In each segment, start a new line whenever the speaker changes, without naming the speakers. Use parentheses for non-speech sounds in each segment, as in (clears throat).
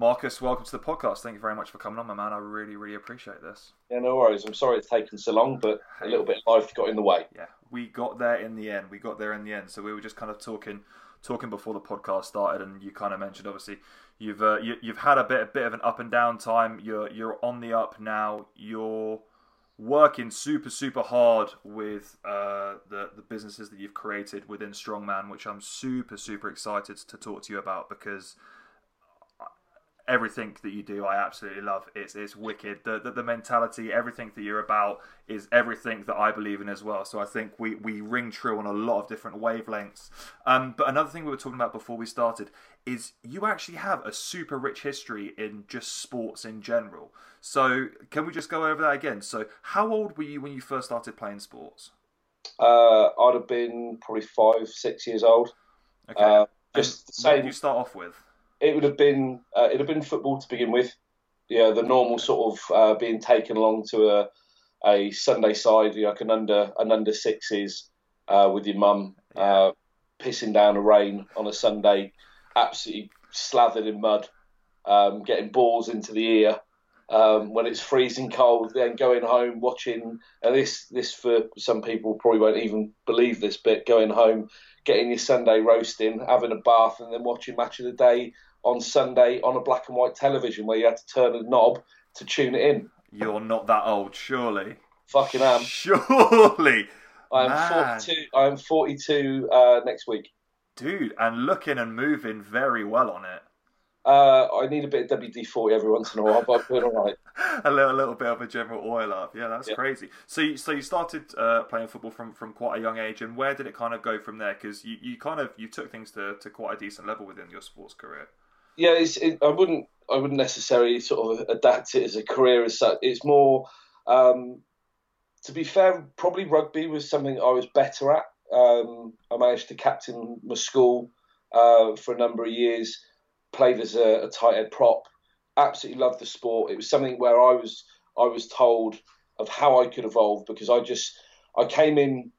Marcus, welcome to the podcast. Thank you very much for coming on, my man. I really, really appreciate this.
Yeah, no worries. I'm sorry it's taken so long, but a little bit of life got in the way.
Yeah, we got there in the end. We got there in the end. So we were just kind of talking, talking before the podcast started, and you kind of mentioned obviously you've uh, you, have had a bit, a bit of an up and down time. You're you're on the up now. You're working super, super hard with uh, the the businesses that you've created within Strongman, which I'm super, super excited to talk to you about because everything that you do, I absolutely love. It's it's wicked. The, the, the mentality, everything that you're about, is everything that I believe in as well. So I think we we ring true on a lot of different wavelengths. Um, but another thing we were talking about before we started is you actually have a super rich history in just sports in general. So can we just go over that again? So how old were you when you first started playing sports?
Uh, I'd have been probably five, six years old.
Okay. Uh, just the same. You start off with?
It would have been uh, it have been football to begin with. Yeah, the normal sort of uh, being taken along to a a Sunday side, you know, like an under an under sixes uh, with your mum, uh, pissing down a rain on a Sunday, absolutely slathered in mud, um, getting balls into the ear. Um, when it's freezing cold, then going home watching, and this this for some people probably won't even believe this, but going home, getting your Sunday roasting, having a bath, and then watching match of the day on Sunday on a black and white television where you had to turn a knob to tune it in.
You're not that old, surely.
Fucking am.
Surely.
I am Man. 42. I am 42 uh, next week.
Dude, and looking and moving very well on it.
Uh, I need a bit of WD forty every once in a while, but I'm doing all right. (laughs)
a little, little bit of a general oil up. Yeah, that's yeah. crazy. So, you, so you started uh, playing football from, from quite a young age, and where did it kind of go from there? Because you, you kind of you took things to, to quite a decent level within your sports career
yeah, it, I wouldn't I wouldn't necessarily sort of adapt it as a career as such. It's more, um, to be fair, probably rugby was something I was better at. Um, I managed to captain my school uh, for a number of years. Played as a, a tighthead prop. Absolutely loved the sport. It was something where I was I was told of how I could evolve because I just I came in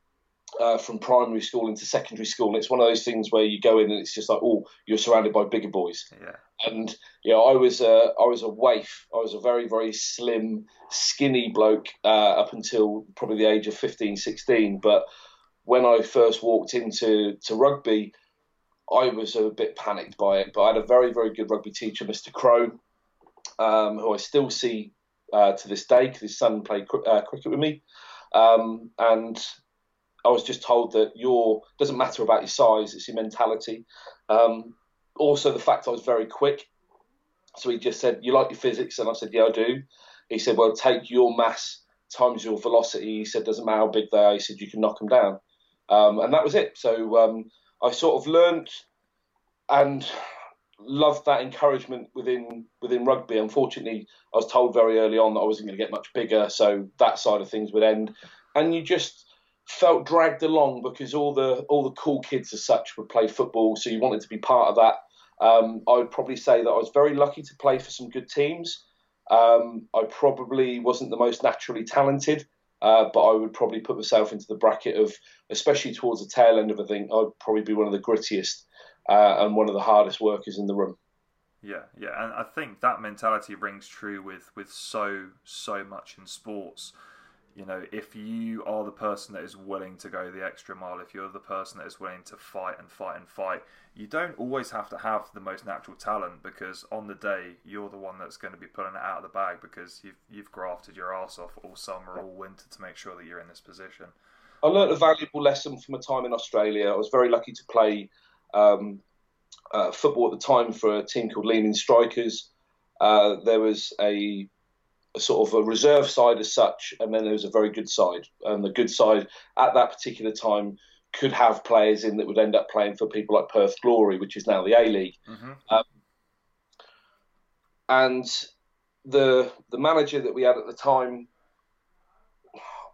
uh, from primary school into secondary school, and it's one of those things where you go in and it's just like, oh, you're surrounded by bigger boys.
Yeah.
And you know, I was a I was a waif. I was a very very slim, skinny bloke uh, up until probably the age of 15, 16. But when I first walked into to rugby, I was a bit panicked by it. But I had a very very good rugby teacher, Mr. Crow, um, who I still see uh, to this day because his son played uh, cricket with me. Um, and I was just told that your doesn't matter about your size; it's your mentality. Um, also, the fact I was very quick. So he just said, "You like your physics?" And I said, "Yeah, I do." He said, "Well, take your mass times your velocity." He said, "Doesn't matter how big they are." He said, "You can knock them down," um, and that was it. So um, I sort of learnt and loved that encouragement within within rugby. Unfortunately, I was told very early on that I wasn't going to get much bigger, so that side of things would end. And you just felt dragged along because all the all the cool kids as such would play football, so you wanted to be part of that. Um, I would probably say that I was very lucky to play for some good teams. Um, I probably wasn't the most naturally talented, uh, but I would probably put myself into the bracket of, especially towards the tail end of a thing, I'd probably be one of the grittiest uh, and one of the hardest workers in the room.
Yeah, yeah, and I think that mentality rings true with with so so much in sports you know, if you are the person that is willing to go the extra mile, if you're the person that is willing to fight and fight and fight, you don't always have to have the most natural talent because on the day you're the one that's going to be pulling it out of the bag because you've you've grafted your ass off all summer, all winter to make sure that you're in this position.
I learnt a valuable lesson from a time in Australia. I was very lucky to play um, uh, football at the time for a team called Leeming Strikers. Uh, there was a a sort of a reserve side as such, and then there was a very good side. And the good side at that particular time could have players in that would end up playing for people like Perth Glory, which is now the A League. Mm-hmm. Um, and the the manager that we had at the time,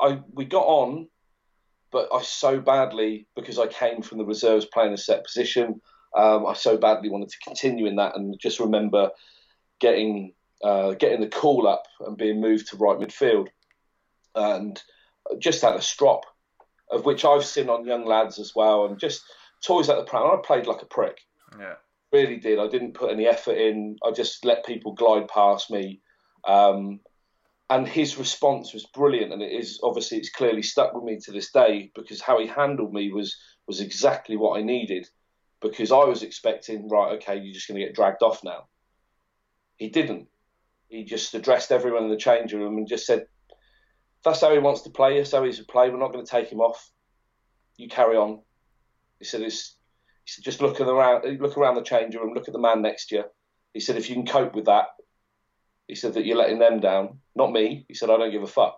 I we got on, but I so badly because I came from the reserves playing a set position. Um, I so badly wanted to continue in that, and just remember getting uh, getting the call up and being moved to right midfield, and just had a strop, of which I've seen on young lads as well, and just toys at the pram. I played like a prick.
Yeah.
really did. I didn't put any effort in. I just let people glide past me. Um, and his response was brilliant, and it is obviously it's clearly stuck with me to this day because how he handled me was was exactly what I needed. Because I was expecting, right, okay, you're just going to get dragged off now. He didn't. He just addressed everyone in the changing room and just said, "That's how he wants to play. That's how he's to play. We're not going to take him off. You carry on." He said. He said, "Just look around, look around the changing room. Look at the man next to you." He said, "If you can cope with that, he said that you're letting them down, not me. He said, I don't give a fuck.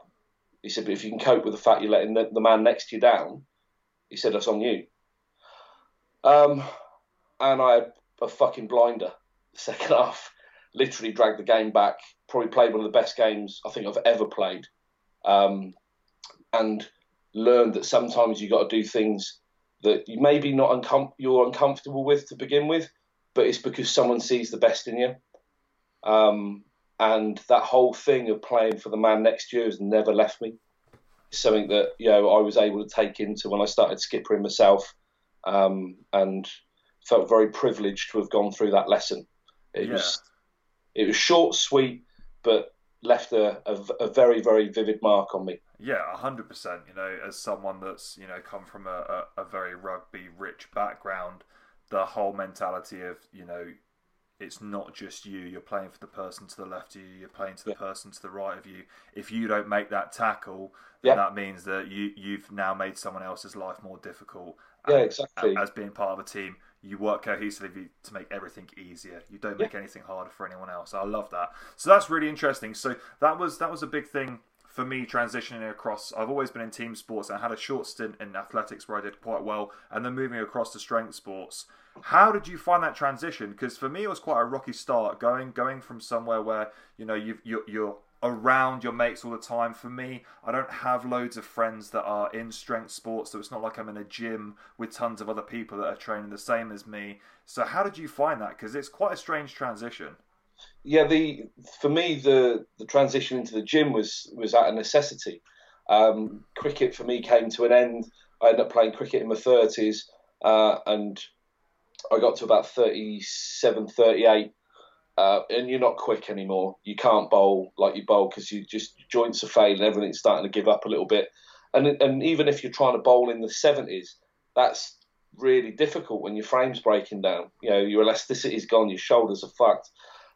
He said, but if you can cope with the fact you're letting the, the man next to you down, he said, that's on you. Um, and I had a fucking blinder the second (laughs) half. Literally dragged the game back. Probably played one of the best games I think I've ever played. Um, and learned that sometimes you got to do things that you maybe not uncom- you're uncomfortable with to begin with, but it's because someone sees the best in you. Um, and that whole thing of playing for the man next year has never left me. It's something that you know I was able to take into when I started skippering myself, um, and felt very privileged to have gone through that lesson. It yeah. was it was short, sweet, but left a, a, a very very vivid mark on me.
Yeah, hundred percent. You know, as someone that's you know come from a, a, a very rugby rich background, the whole mentality of you know it's not just you. You're playing for the person to the left of you. You're playing to the yeah. person to the right of you. If you don't make that tackle, then yeah. that means that you you've now made someone else's life more difficult.
Yeah, exactly.
As being part of a team, you work cohesively to make everything easier. You don't make yeah. anything harder for anyone else. I love that. So that's really interesting. So that was that was a big thing for me transitioning across. I've always been in team sports. I had a short stint in athletics where I did quite well, and then moving across to strength sports. How did you find that transition? Because for me, it was quite a rocky start going going from somewhere where you know you you're, you're around your mates all the time. For me, I don't have loads of friends that are in strength sports, so it's not like I'm in a gym with tons of other people that are training the same as me. So how did you find that? Because it's quite a strange transition.
Yeah, the for me the the transition into the gym was was at a necessity. Um, cricket for me came to an end. I ended up playing cricket in my thirties, uh, and I got to about 37, 38, uh, and you're not quick anymore. You can't bowl like you bowl because you just joints are failing, everything's starting to give up a little bit. And and even if you're trying to bowl in the 70s, that's really difficult when your frame's breaking down. You know, your elasticity's gone, your shoulders are fucked.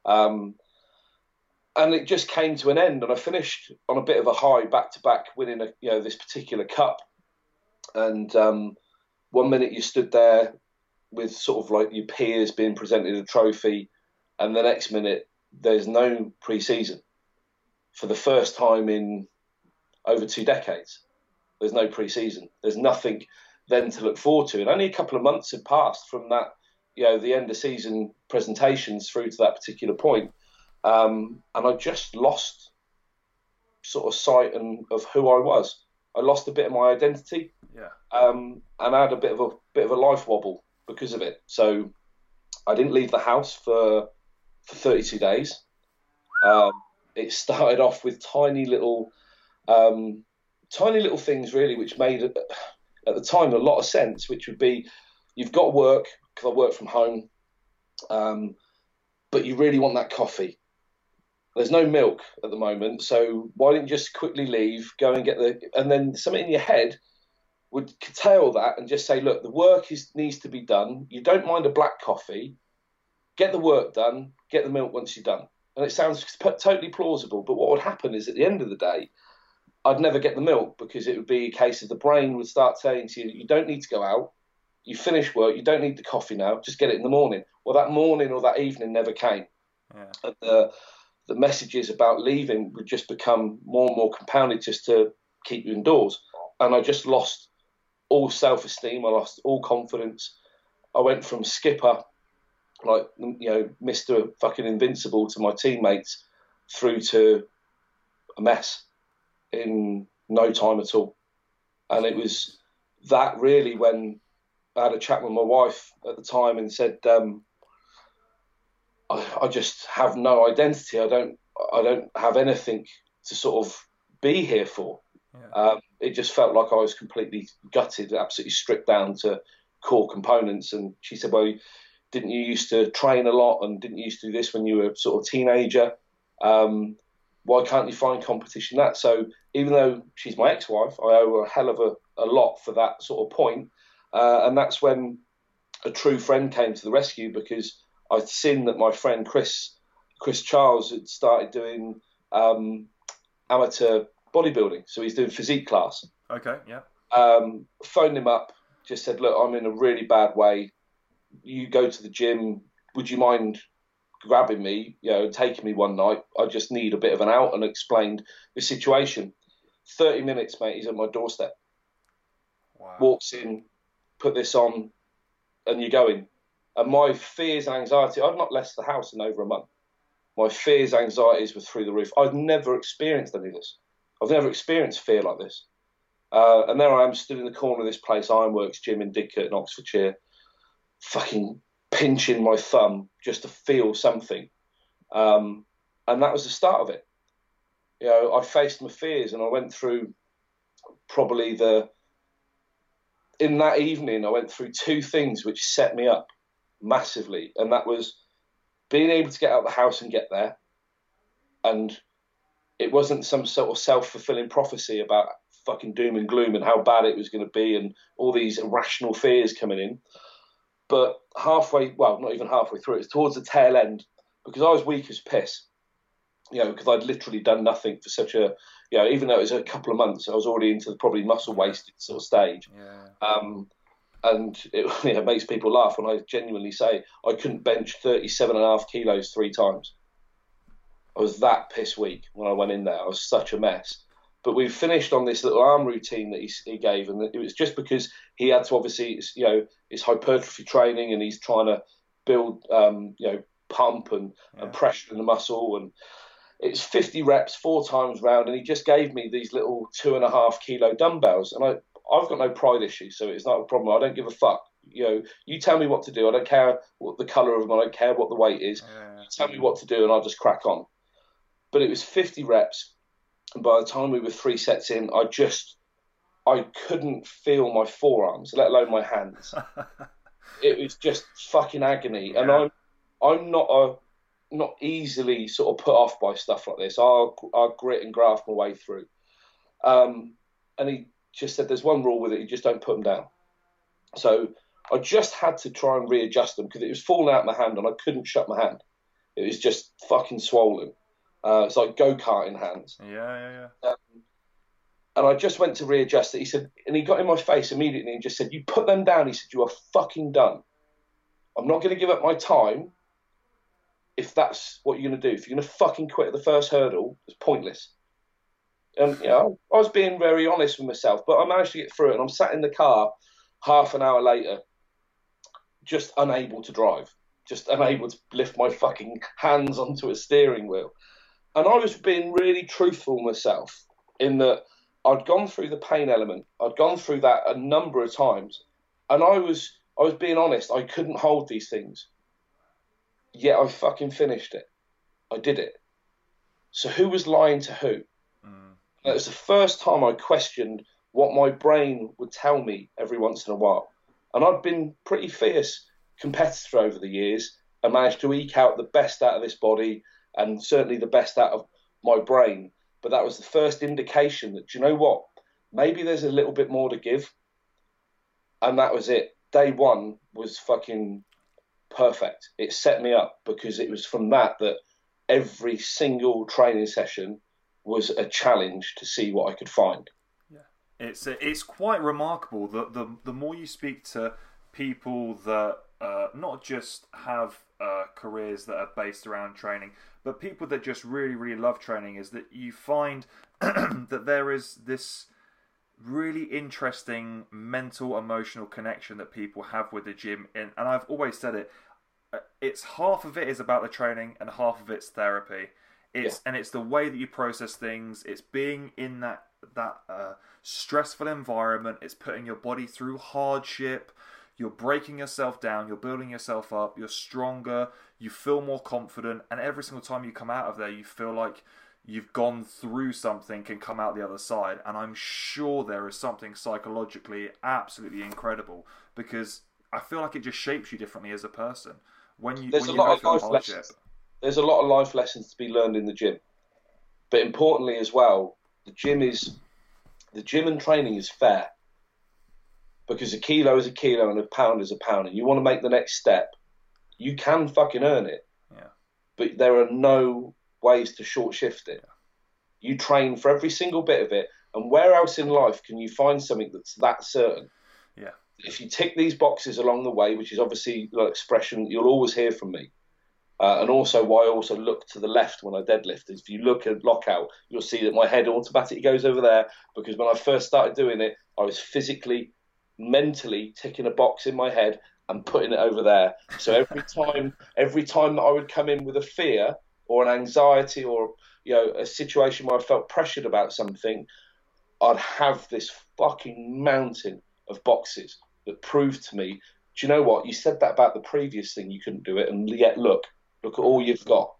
Um, and it just came to an end, and I finished on a bit of a high, back to back, winning a, you know this particular cup. And um, one minute you stood there with sort of like your peers being presented a trophy, and the next minute there's no pre-season for the first time in over two decades. There's no pre-season. There's nothing then to look forward to, and only a couple of months have passed from that, you know, the end of season presentations through to that particular point, um, and I just lost sort of sight and of who I was. I lost a bit of my identity.
Yeah.
Um, and I had a bit of a bit of a life wobble because of it. So I didn't leave the house for for 32 days. Um, it started off with tiny little, um, tiny little things really, which made at the time a lot of sense. Which would be, you've got work because I work from home, um, but you really want that coffee. There's no milk at the moment, so why don't you just quickly leave, go and get the, and then something in your head would curtail that and just say, look, the work is, needs to be done. You don't mind a black coffee. Get the work done. Get the milk once you're done. And it sounds totally plausible, but what would happen is at the end of the day, I'd never get the milk because it would be a case of the brain would start saying to you, you don't need to go out. You finish work. You don't need the coffee now. Just get it in the morning. Well, that morning or that evening never came. Yeah. And the, the messages about leaving would just become more and more compounded just to keep you indoors. And I just lost all self esteem. I lost all confidence. I went from skipper, like you know, Mister fucking invincible to my teammates, through to a mess in no time at all. And it was that really when I had a chat with my wife at the time and said, um, I, I just have no identity. I don't I don't have anything to sort of be here for. Yeah. Um, it just felt like I was completely gutted, absolutely stripped down to core components. And she said, "Well, Didn't you used to train a lot and didn't you used to do this when you were sort of teenager? Um, why can't you find competition that? So even though she's my ex-wife, I owe her a hell of a, a lot for that sort of point. Uh, and that's when a true friend came to the rescue because I'd seen that my friend Chris Chris Charles had started doing um, amateur bodybuilding, so he's doing physique class.
Okay, yeah.
Um, phoned him up, just said, "Look, I'm in a really bad way. You go to the gym. Would you mind grabbing me, you know, taking me one night? I just need a bit of an out." And explained the situation. Thirty minutes, mate. He's at my doorstep.
Wow.
Walks in, put this on, and you're going. And my fears and anxiety, I've not left the house in over a month. My fears, anxieties were through the roof. I've never experienced any of this. I've never experienced fear like this. Uh, and there I am, stood in the corner of this place, Ironworks Gym in Didcot in Oxfordshire, fucking pinching my thumb just to feel something. Um, and that was the start of it. You know, I faced my fears and I went through probably the. In that evening, I went through two things which set me up massively, and that was being able to get out of the house and get there, and it wasn't some sort of self fulfilling prophecy about fucking doom and gloom and how bad it was going to be and all these irrational fears coming in. But halfway, well, not even halfway through, it's towards the tail end because I was weak as piss. You know, because I'd literally done nothing for such a, you know, even though it was a couple of months, I was already into the probably muscle wasted sort of stage.
Yeah.
Um, and it, (laughs) it makes people laugh when I genuinely say I couldn't bench 37 and a half kilos three times. I was that piss weak when I went in there. I was such a mess. But we finished on this little arm routine that he, he gave, and it was just because he had to obviously, you know, his hypertrophy training, and he's trying to build, um, you know, pump and,
Yeah.
and pressure in the muscle, and it's 50 reps four times round, and he just gave me these little two and a half kilo dumbbells, and I, I've got no pride issues, so it's not a problem. I don't give a fuck. You know, you tell me what to do. I don't care what the colour of them. I don't care what the weight is.
Yeah.
Tell me what to do, and I'll just crack on. But it was 50 reps, by the time we were three sets in, I just I couldn't feel my forearms, let alone my hands. (laughs) it was just fucking agony, and I'm I'm not a not easily sort of put off by stuff like this. I'll I'll grit and graft my way through. Um, and he just said, "There's one rule with it: you just don't put them down." So I just had to try and readjust them because it was falling out of my hand, and I couldn't shut my hand. It was just fucking swollen. Uh, it's like go karting hands.
yeah, yeah, yeah.
Um, and I just went to readjust it. He said, and he got in my face immediately and just said, "You put them down." He said, "You are fucking done. I'm not going to give up my time. If that's what you're going to do, if you're going to fucking quit at the first hurdle, it's pointless." And you know, I was being very honest with myself, but I managed to get through it. And I'm sat in the car half an hour later, just unable to drive, just unable to lift my fucking hands onto a steering wheel. And I was being really truthful myself in that I'd gone through the pain element. I'd gone through that a number of times, and I was I was being honest. I couldn't hold these things. Yet I fucking finished it. I did it. So who was lying to who?
Mm.
It was the first time I questioned what my brain would tell me every once in a while. And I'd been pretty fierce competitor over the years and managed to eke out the best out of this body and certainly the best out of my brain. But that was the first indication that, you know what? Maybe there's a little bit more to give. And that was it. Day one was fucking perfect. It set me up because it was from that that every single training session was a challenge to see what I could find. Yeah.
It's it's quite remarkable that the the more you speak to people that uh, not just have uh, careers that are based around training, but people that just really really love training, is that you find (clears throat) that there is this really interesting mental emotional connection that people have with the gym and, and I've always said it uh, it's half of it is about the training and half of it's therapy. It's and it's the way that you process things. It's being in that that uh, stressful environment. It's putting your body through hardship you're breaking yourself down you're building yourself up you're stronger you feel more confident and every single time you come out of there you feel like you've gone through something and come out the other side and i'm sure there is something psychologically absolutely incredible because I feel like it just shapes you differently as a person. When you
There's
when
a
you
lot of life
hardship,
lessons. There's a lot of life lessons to be learned in the gym, but importantly as well, the gym is the gym and training is fair because a kilo is a kilo and a pound is a pound, and you want to make the next step, you can fucking earn it.
Yeah.
But there are no ways to short shift it. You train for every single bit of it, and where else in life can you find something that's that certain?
Yeah.
If you tick these boxes along the way, which is obviously the expression you'll always hear from me, uh, and also why I also look to the left when I deadlift is if you look at lockout, you'll see that my head automatically goes over there because when I first started doing it, I was physically, mentally ticking a box in my head and putting it over there. So every (laughs) time, every time that I would come in with a fear or an anxiety or you know a situation where I felt pressured about something, I'd have this fucking mountain of boxes that proved to me. Do you know what? You said that about the previous thing, you couldn't do it, and yet look, look at all you've got.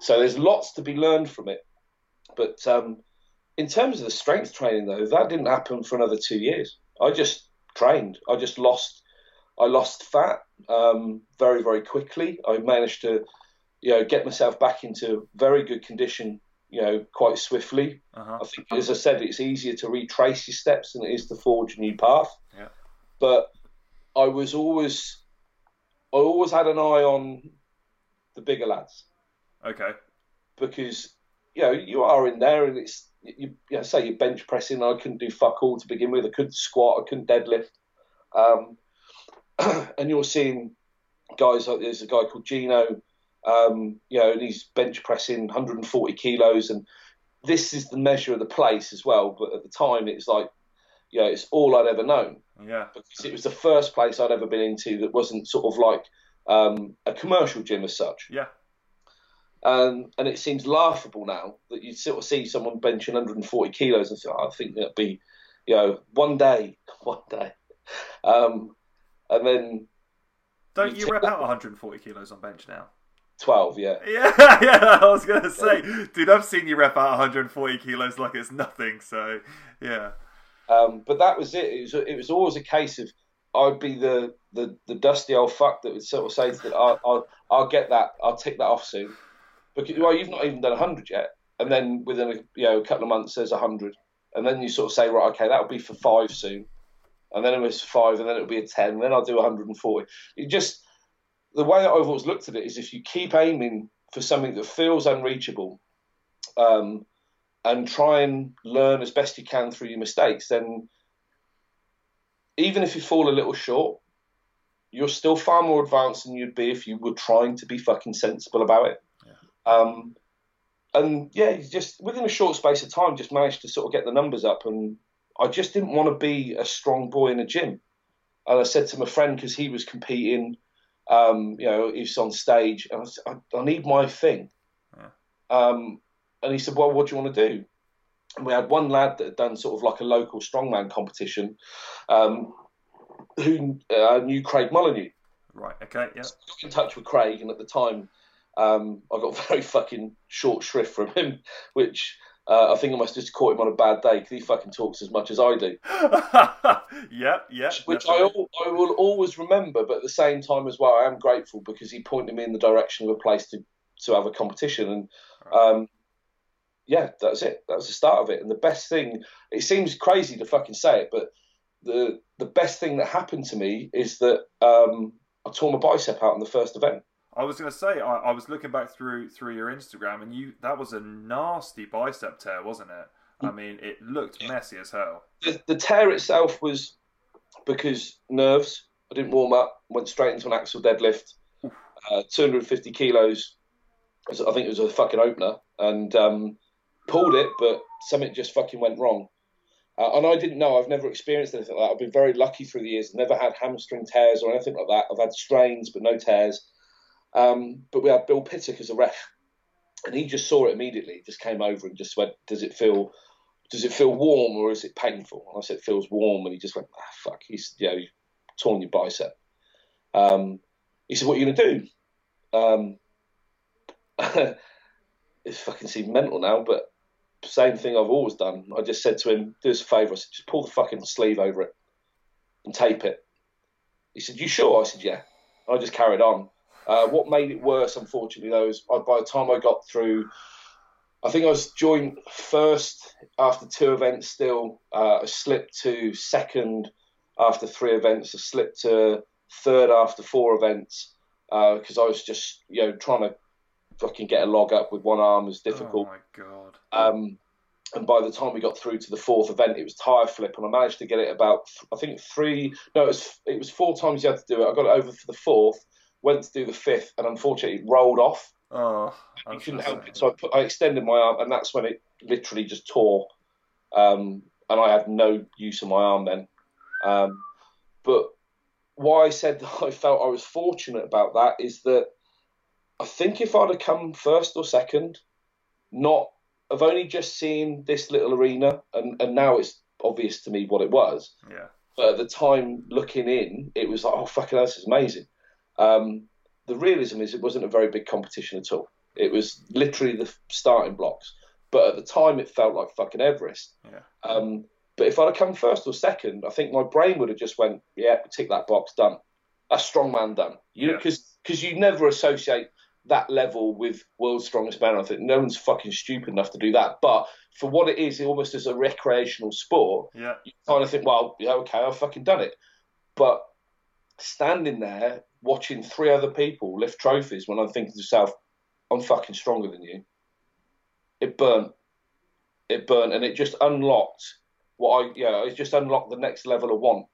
So there's lots to be learned from it. But um, in terms of the strength training, though, that didn't happen for another two years. I just trained. I just lost. I lost fat um, very, very quickly. I managed to, you know, get myself back into very good condition, you know, quite swiftly.
uh-huh.
I think, as I said, it's easier to retrace your steps than it is to forge a new path.
Yeah.
But I was always, I always had an eye on the bigger lads
okay,
because you know you are in there and it's you, you know, say you're bench pressing. I couldn't do fuck all to begin with. I couldn't squat. I couldn't deadlift. Um, (clears throat) and you're seeing guys like there's a guy called Gino, um, you know, and he's bench pressing 140 kilos, and this is the measure of the place as well. But at the time, it's like, you know, it's all I'd ever known
yeah,
because it was the first place I'd ever been into that wasn't sort of like um, a commercial gym as such.
yeah,
Um, and it seems laughable now that you sort of see someone benching 140 kilos and say, oh, I think that'd be, you know, one day, (laughs) one day. Um, and then
Don't
You
you rep out 140 kilos on bench now?
12, yeah. (laughs)
Yeah, yeah. I was gonna say, dude, I've seen you rep out 140 kilos like it's nothing. So, yeah,
Um, but that was it. It was, it was always a case of I'd be the, the, the dusty old fuck that would sort of say that, I'll, I'll, I'll get that, I'll tick that off soon. Because, well, you've not even done 100 yet. And then within a, you know, a couple of months, there's 100. And then you sort of say, right, okay, that'll be for five soon. And then it was five, and then it'll be a 10, and then I'll do 140. It just, the way that I've always looked at it is if you keep aiming for something that feels unreachable, um, and try and learn as best you can through your mistakes, then even if you fall a little short, you're still far more advanced than you'd be if you were trying to be fucking sensible about it. Um, and yeah, just within a short space of time, just managed to sort of get the numbers up. And I just didn't want to be a strong boy in a gym. And I said to my friend because he was competing, um, you know, he was on stage, and I said, I, I need my thing.
Yeah.
Um, and he said, Well, what do you want to do? And we had one lad that had done sort of like a local strongman competition, um, who uh, knew Craig Molyneux.
right, okay, yeah,
Got in touch with Craig, and at the time, um, I got (laughs) very fucking short shrift from him, which uh, I think I must have just caught him on a bad day because he fucking talks as much as I do. (laughs)
yep, yep.
which I. I will always remember, but at the same time as well, I am grateful because he pointed me in the direction of a place to, to have a competition. And um, yeah, that's it. That was the start of it. And the best thing, it seems crazy to fucking say it, but the the best thing that happened to me is that um, I tore my bicep out in the first event.
I was gonna say, I, I was looking back through through your Instagram, and you that was a nasty bicep tear, wasn't it? I
Mm.
mean, it looked messy as hell.
The, the tear itself was because nerves. I didn't warm up, went straight into an axle deadlift, uh, 250 kilos. I think it was a fucking opener, and um, pulled it, but something just fucking went wrong. Uh, and I didn't know. I've never experienced anything like that. I've been very lucky through the years. I've Never had hamstring tears or anything like that. I've had strains, but no tears. Um, but we had Bill Pittuck as a ref, and he just saw it immediately. Just came over and just went, "Does it feel? Does it feel warm or is it painful?" And I said, "It feels warm." And he just went, ah, "Fuck." He's you know you've torn your bicep. Um, he said, "What are you gonna do?" Um, (laughs) it fucking seems mental now, but same thing I've always done. I just said to him, "Do us a favour." I said, "Just pull the fucking sleeve over it and tape it." He said, "You sure?" I said, "Yeah." I just carried on. Uh, what made it worse, unfortunately, though, is by the time I got through, I think I was joined first after two events. Still, uh, I slipped to second after three events. I slipped to third after four events because uh, I was just you know trying to fucking get a log up with one arm was difficult.
Oh my god.
Um, and by the time we got through to the fourth event, it was tire flip, and I managed to get it about I think three. No, it was it was four times you had to do it. I got it over for the fourth, went to do the fifth, and unfortunately it rolled off.
Oh,
you couldn't help it. So I, put, I extended my arm, and that's when it literally just tore. Um, and I had no use of my arm then. Um, but why I said (laughs) that I felt I was fortunate about that is that I think if I'd have come first or second, not I've only just seen this little arena, and, and now it's obvious to me what it was.
Yeah.
But at the time, looking in, it was like, oh fucking, hell, this is amazing. Um, the realism is, it wasn't a very big competition at all. It was literally the starting blocks. But at the time, it felt like fucking Everest.
Yeah.
Um, but if I'd have come first or second, I think my brain would have just went, yeah, tick that box, done. A strong man done. You because yeah. because you never associate that level with world's strongest man. I think no one's fucking stupid enough to do that. But for what it is, almost as a recreational sport,
yeah.
you kind of think, well, yeah, okay, I've fucking done it. But standing there watching three other people lift trophies when I'm thinking to myself, I'm fucking stronger than you. It burnt. It burnt, and it just unlocked what I, yeah, it just unlocked the next level of want.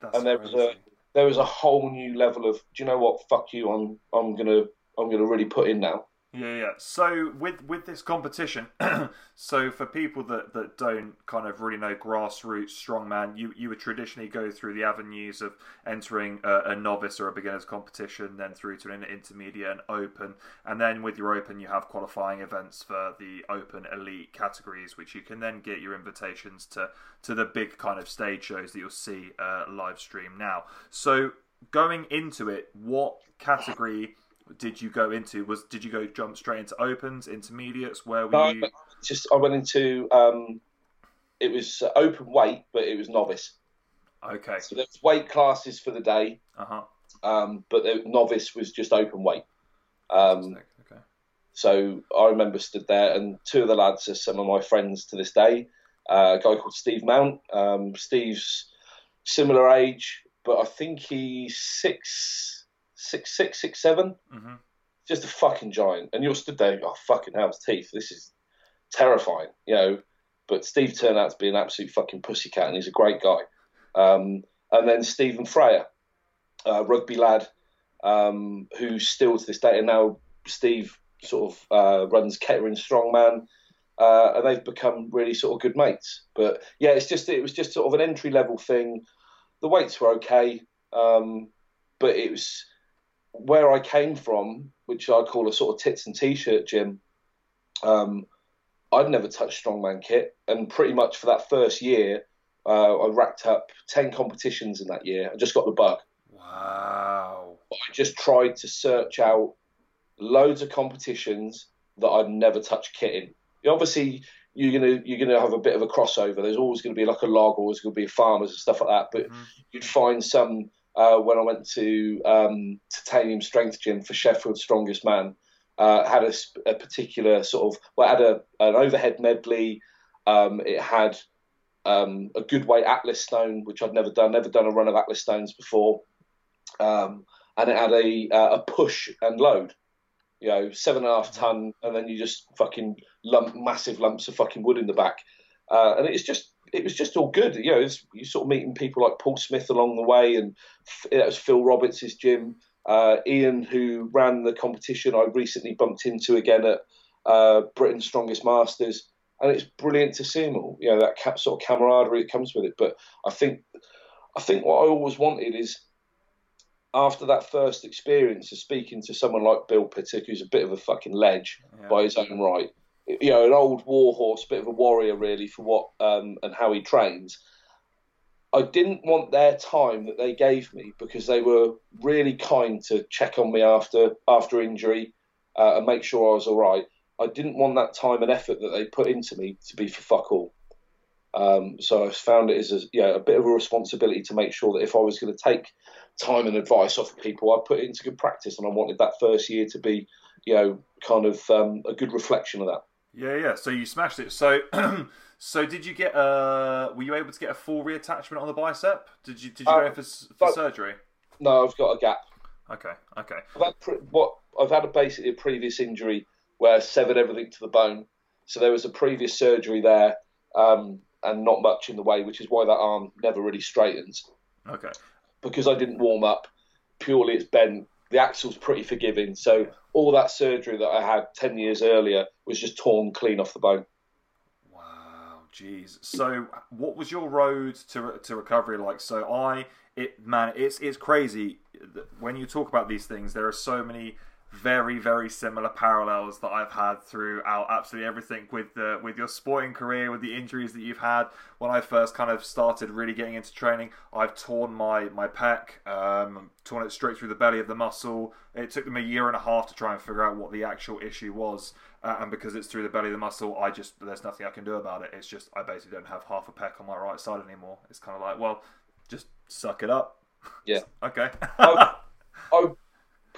That's
and there
crazy.
was a there was a whole new level of, do you know what? Fuck you. I'm I'm gonna I'm going to really put in now.
Yeah, yeah. So with with this competition, (clears throat) so for people that, that don't kind of really know grassroots strongman, you you would traditionally go through the avenues of entering a, a, novice or a beginner's competition, then through to an intermediate and open, and then with your open, you have qualifying events for the open elite categories, which you can then get your invitations to to the big kind of stage shows that you'll see uh, live stream now. So going into it, what category? Did you go into? Was did you go jump straight into opens, intermediates? Where were no, you?
Just I went into. Um, it was open weight, but it was novice.
Okay.
So there was weight classes for the day.
Uh huh.
Um, but the novice was just open weight. Um,
okay.
So I remember stood there, and two of the lads are some of my friends to this day. Uh, a guy called Steve Mount. Um, Steve's similar age, but I think he's six six six six seven.
Mm-hmm.
Just a fucking giant, and you're stood there. Oh fucking hell's teeth! This is terrifying, you know. But Steve turned out to be an absolute fucking pussycat, and he's a great guy. Um, and then Stephen Freyer, uh, rugby lad, um, who's still to this day, and now Steve sort of uh, runs Kettering Strongman, uh, and they've become really sort of good mates. But yeah, it's just it was just sort of an entry level thing. The weights were okay, um, but it was where I came from, which I call a sort of tits and t-shirt gym, um, I'd never touched strongman kit, and pretty much for that first year, uh, I racked up ten competitions in that year. I just got the bug.
Wow!
I just tried to search out loads of competitions that I'd never touched kit in. You obviously, you're gonna you're gonna have a bit of a crossover. There's always gonna be like a log, always gonna be farmers and stuff like that. But mm-hmm. you'd find some uh, when I went to um, Titanium Strength Gym for Sheffield's Strongest Man. Uh, had a, a, particular sort of well, had a, an overhead medley. Um, it had um, a good weight Atlas stone, which I'd never done, never done a run of Atlas stones before, um, and it had a uh, a push and load. You know, seven and a half ton, and then you just fucking lump massive lumps of fucking wood in the back, uh, and it's just it was just all good. You know, was, you sort of meeting people like Paul Smith along the way, and that was Phil Roberts' gym. Uh, Ian, who ran the competition, I recently bumped into again at uh, Britain's Strongest Masters, and it's brilliant to see them all. You know, that sort of camaraderie that comes with it. But I think, I think what I always wanted is after that first experience of speaking to someone like Bill Pittuck, who's a bit of a fucking ledge yeah. by his own right, you know, an old warhorse, a bit of a warrior really for what um, and how he trains. I didn't want their time that they gave me because they were really kind to check on me after after injury uh, and make sure I was all right. I didn't want that time and effort that they put into me to be for fuck all. Um, so I found it as a, you know, a bit of a responsibility to make sure that if I was going to take time and advice off of people, I put it into good practice, and I wanted that first year to be, you know, kind of um, a good reflection of that.
Yeah, yeah. So you smashed it. So, (clears throat) so did you get a? Were you able to get a full reattachment on the bicep? Did you? Did you uh, go for, for but, surgery?
No, I've got a gap.
Okay, okay.
I've had pre- what I've had a basically a previous injury where I severed everything to the bone. So there was a previous surgery there, um, and not much in the way, which is why that arm never really straightens.
Okay.
Because I didn't warm up, purely it's bent. The axle's pretty forgiving, so all that surgery that I had ten years earlier was just torn clean off the bone.
Wow, jeez. So, what was your road to to recovery like? So, I it man, it's it's crazy when you talk about these things. There are so many very very similar parallels that I've had throughout absolutely everything with the with your sporting career with the injuries that you've had. When I first kind of started really getting into training I've torn my my pec um, torn it straight through the belly of the muscle. It took them a year and a half to try and figure out what the actual issue was uh, and because it's through the belly of the muscle I just there's nothing I can do about it. It's just I basically don't have half a pec on my right side anymore. It's kind of like well just suck it up.
Yeah. (laughs)
Okay.
I, I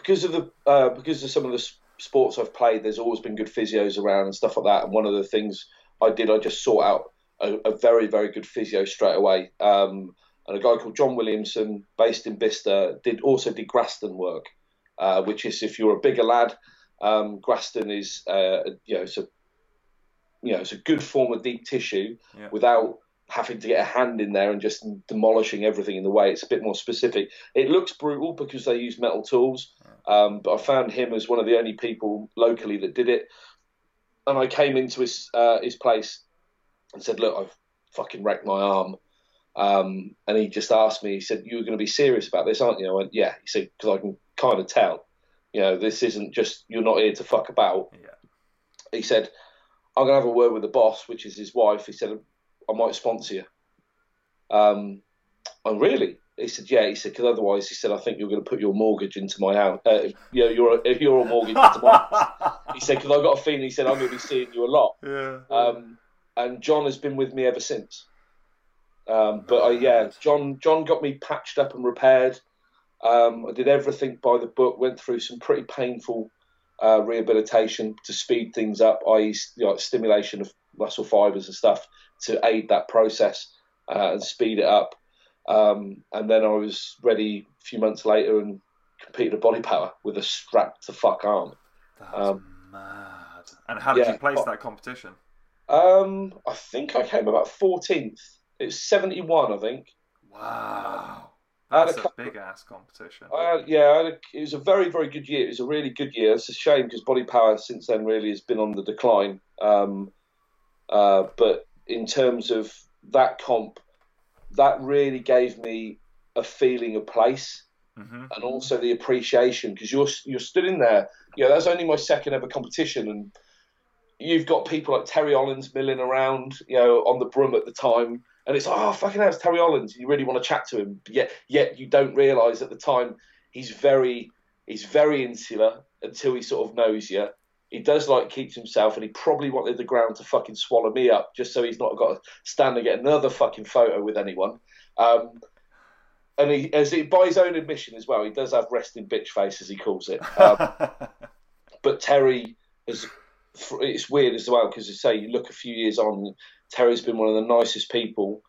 because of the uh, because of some of the sports I've played, there's always been good physios around and stuff like that. And one of the things I did, I just sought out a, a very very good physio straight away. Um, and a guy called John Williamson, based in Bicester, did also did Graston work, uh, which is if you're a bigger lad, um, Graston is uh, you know it's a you know it's a good form of deep tissue yeah. without having to get a hand in there and just demolishing everything in the way. It's a bit more specific. It looks brutal because they use metal tools, um, but I found him as one of the only people locally that did it. And I came into his uh, his place and said, "Look, I've fucking wrecked my arm." Um, and he just asked me. He said, "You're going to be serious about this, aren't you?" I went, "Yeah." He said, "Because I can kind of tell. You know, this isn't just you're not here to fuck about."
Yeah.
He said, "I'm going to have a word with the boss, which is his wife." He said, I might sponsor you. Um, oh, really? He said, yeah. He said, because otherwise, he said, I think you're going to put your mortgage into my house. Uh, you know, your your mortgage into my house. (laughs) He said, because I got a feeling. He said, I'm going to be seeing you a lot.
Yeah.
Um, and John has been with me ever since. Um, but I, yeah, John John got me patched up and repaired. Um, I did everything by the book. Went through some pretty painful uh, rehabilitation to speed things up, i.e., you know, stimulation of muscle fibers and stuff to aid that process uh, and speed it up. Um, and then I was ready a few months later and competed at Body Power with a strap to fuck arm.
That's um, mad. And how did yeah, you place that competition?
Um, I think I came about 14th. It's 71, I think.
Wow. That's a, a big ass competition.
I had, yeah, I had a, it was a very, very good year. It was a really good year. It's a shame because Body Power since then really has been on the decline. Um, uh, but in terms of that comp, that really gave me a feeling of place
mm-hmm.
and also the appreciation because you're you're stood in there. You know, that's only my second ever competition, and you've got people like Terry Hollands milling around, you know, on the broom at the time, and it's oh fucking hell, it's Terry Hollands. You really want to chat to him, yet yet you don't realise at the time he's very he's very insular until he sort of knows you he does like keeps himself, and he probably wanted the ground to fucking swallow me up just so he's not got to stand and get another fucking photo with anyone. Um, and he, as he, by his own admission as well, he does have resting bitch face, as he calls it. Um, (laughs) but Terry is, it's weird as well because, you say, you look a few years on, Terry's been one of the nicest people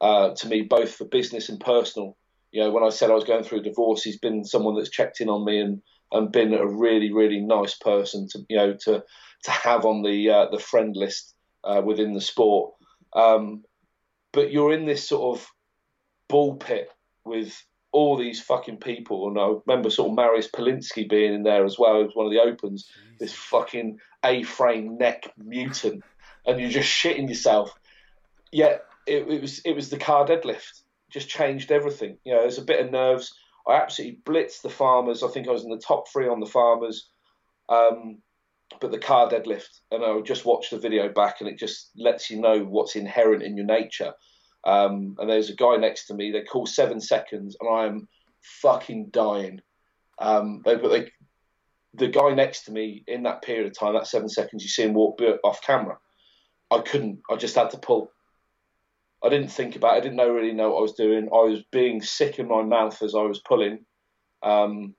uh, to me, both for business and personal. You know, when I said I was going through a divorce, he's been someone that's checked in on me and and been a really really nice person to you know to to have on the uh, the friend list uh, within the sport. Um, but you're in this sort of bull pit with all these fucking people, and I remember sort of Marius Polinsky being in there as well as one of the opens. Jeez. This fucking A-frame neck mutant, and you're just shitting yourself. Yet it, it was it was the car deadlift, just changed everything. You know, there's a bit of nerves I absolutely blitzed the farmers. I think I was in the top three on the farmers. Um, but the car deadlift, and I just watched the video back, and it just lets you know what's inherent in your nature. Um, and there's a guy next to me. They call seven seconds, and I am fucking dying. Um, they, but they, the guy next to me in that period of time, that seven seconds, you see him walk off camera. I couldn't. I just had to pull. I didn't think about it. I didn't know really know what I was doing. I was being sick in my mouth as I was pulling, um,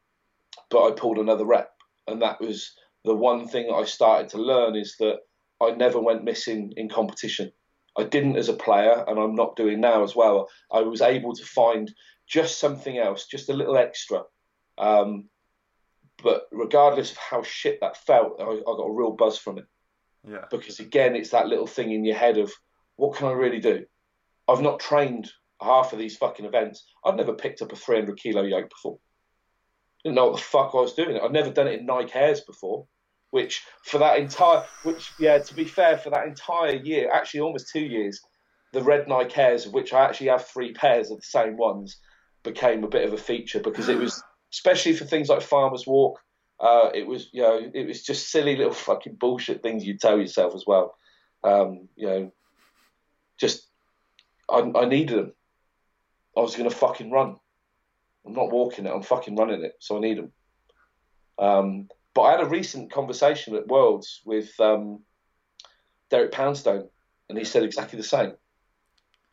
but I pulled another rep, and that was the one thing I started to learn is that I never went missing in competition. I didn't as a player, and I'm not doing now as well. I was able to find just something else, just a little extra. Um, but regardless of how shit that felt, I, I got a real buzz from it.
Yeah.
Because again, it's that little thing in your head of what can I really do? I've not trained half of these fucking events. I've never picked up a 300 kilo yoke before. Didn't know what the fuck I was doing. I've never done it in Nike Airs before. Which for that entire, which yeah, to be fair, for that entire year, actually almost two years, the red Nike Airs, which I actually have three pairs of the same ones, became a bit of a feature because it was especially for things like Farmers Walk. Uh, it was you know it was just silly little fucking bullshit things you tell yourself as well. Um, you know, just I, I needed them. I was going to fucking run. I'm not walking it. I'm fucking running it. So I need them. Um, but I had a recent conversation at Worlds with um, Derek Poundstone, and he said exactly the same.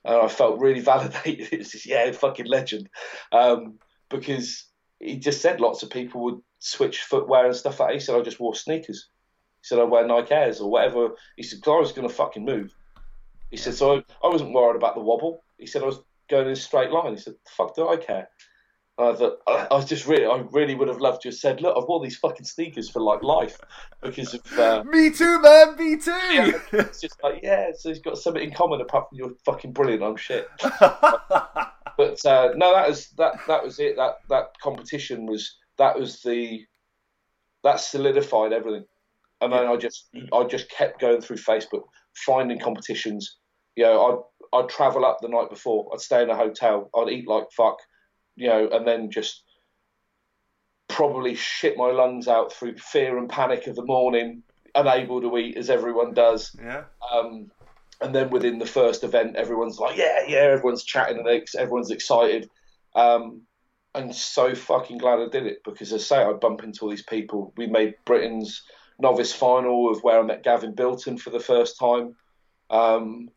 And I felt really (laughs) validated. It's just, yeah, fucking legend. Um, because he just said lots of people would switch footwear and stuff like that. He said, I just wore sneakers. He said, I wear Nike Airs or whatever. He said, I was going to fucking move. He said, so I, I wasn't worried about the wobble. He said, I was going in a straight line. He said, fuck do I care? And I thought, I was just really, I really would have loved to have said, look, I've worn these fucking sneakers for like life because of. Uh, (laughs)
me too, man, me too.
Yeah, it's just like, yeah, so he's got something in common apart from you're fucking brilliant. I'm shit. (laughs) but uh, no, that was that. That was it. That that competition was that was the that solidified everything. And then I just I just kept going through Facebook, finding competitions. You know, I'd I'd travel up the night before. I'd stay in a hotel. I'd eat like fuck. You know, and then just probably shit my lungs out through fear and panic of the morning, unable to eat as everyone does.
Yeah.
Um, and then within the first event, everyone's like, yeah, yeah, everyone's chatting and everyone's excited. Um, I'm so fucking glad I did it because, as I say, I bump into all these people. We made Britain's novice final of where I met Gavin Bilton for the first time. Um,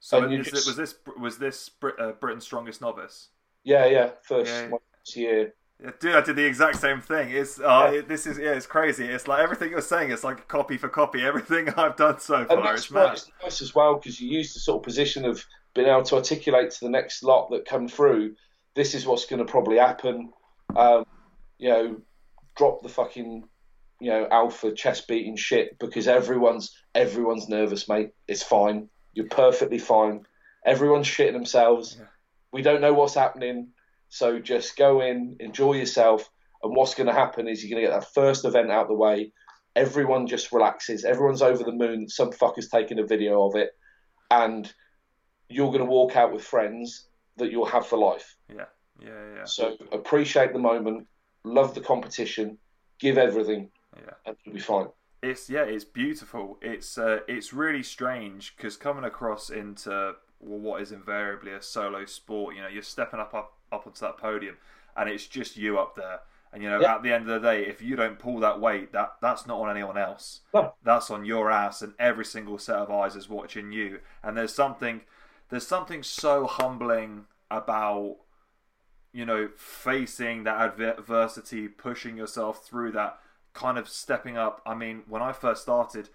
so just... was this was this Brit, uh, Britain's strongest novice?
Yeah, yeah, first yeah. year.
Yeah, dude, I did the exact same thing. It's uh, yeah. it, this is yeah, it's crazy. It's like everything you're saying. It's like copy for copy. Everything (laughs) I've done so far.
And that's it's nice as well because you use the sort of position of being able to articulate to the next lot that come through. This is what's going to probably happen. Um, you know, drop the fucking you know alpha chest beating shit because everyone's everyone's nervous, mate. It's fine. You're perfectly fine. Everyone's shitting themselves. Yeah. We don't know what's happening so just go in, enjoy yourself, and what's going to happen is you're going to get that first event out of the way. Everyone just relaxes. Everyone's over the moon. Some fucker's taking a video of it, and you're going to walk out with friends that you'll have for life.
Yeah, yeah, yeah.
So appreciate the moment, love the competition, give everything,
yeah,
and you'll be fine.
It's yeah, it's beautiful. It's uh, it's really strange because coming across into well, what is invariably a solo sport, you know, you're stepping up up up onto that podium, and it's just you up there. And you know, yeah. at the end of the day, if you don't pull that weight, that that's not on anyone else.
No.
That's on your ass, and every single set of eyes is watching you. And there's something, there's something so humbling about, you know, facing that adversity, pushing yourself through that, kind of stepping up. I mean, when I first started,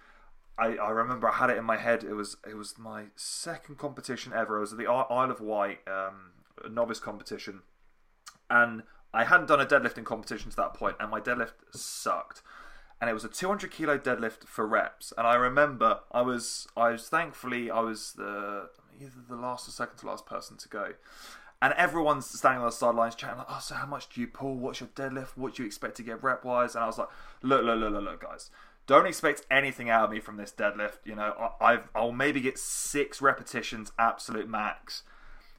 I, I remember I had it in my head. It was it was my second competition ever. It was at the Isle of Wight um, novice competition, and I hadn't done a deadlifting competition to that point, and my deadlift sucked. And it was a 200 kilo deadlift for reps. And I remember I was I was thankfully I was the either the last or second to last person to go. And everyone's standing on the sidelines chatting like, "Oh, so how much do you pull? What's your deadlift? What do you expect to get rep wise?" And I was like, "Look, look, look, look, look, guys don't expect anything out of me from this deadlift. You know, I, will maybe get six repetitions, absolute max.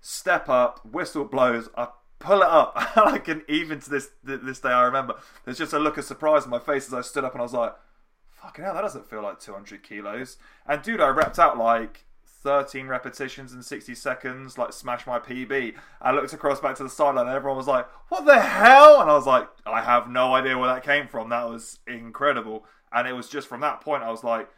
Step up, whistle blows, I pull it up. (laughs) I can even to this this day I remember. There's just a look of surprise on my face as I stood up and I was like, "Fucking hell, that doesn't feel like 200 kilos." And dude, I repped out like 13 repetitions in 60 seconds, like smash my PB. I looked across back to the sideline and everyone was like, What the hell? And I was like, I have no idea where that came from. That was incredible. And it was just from that point I was like,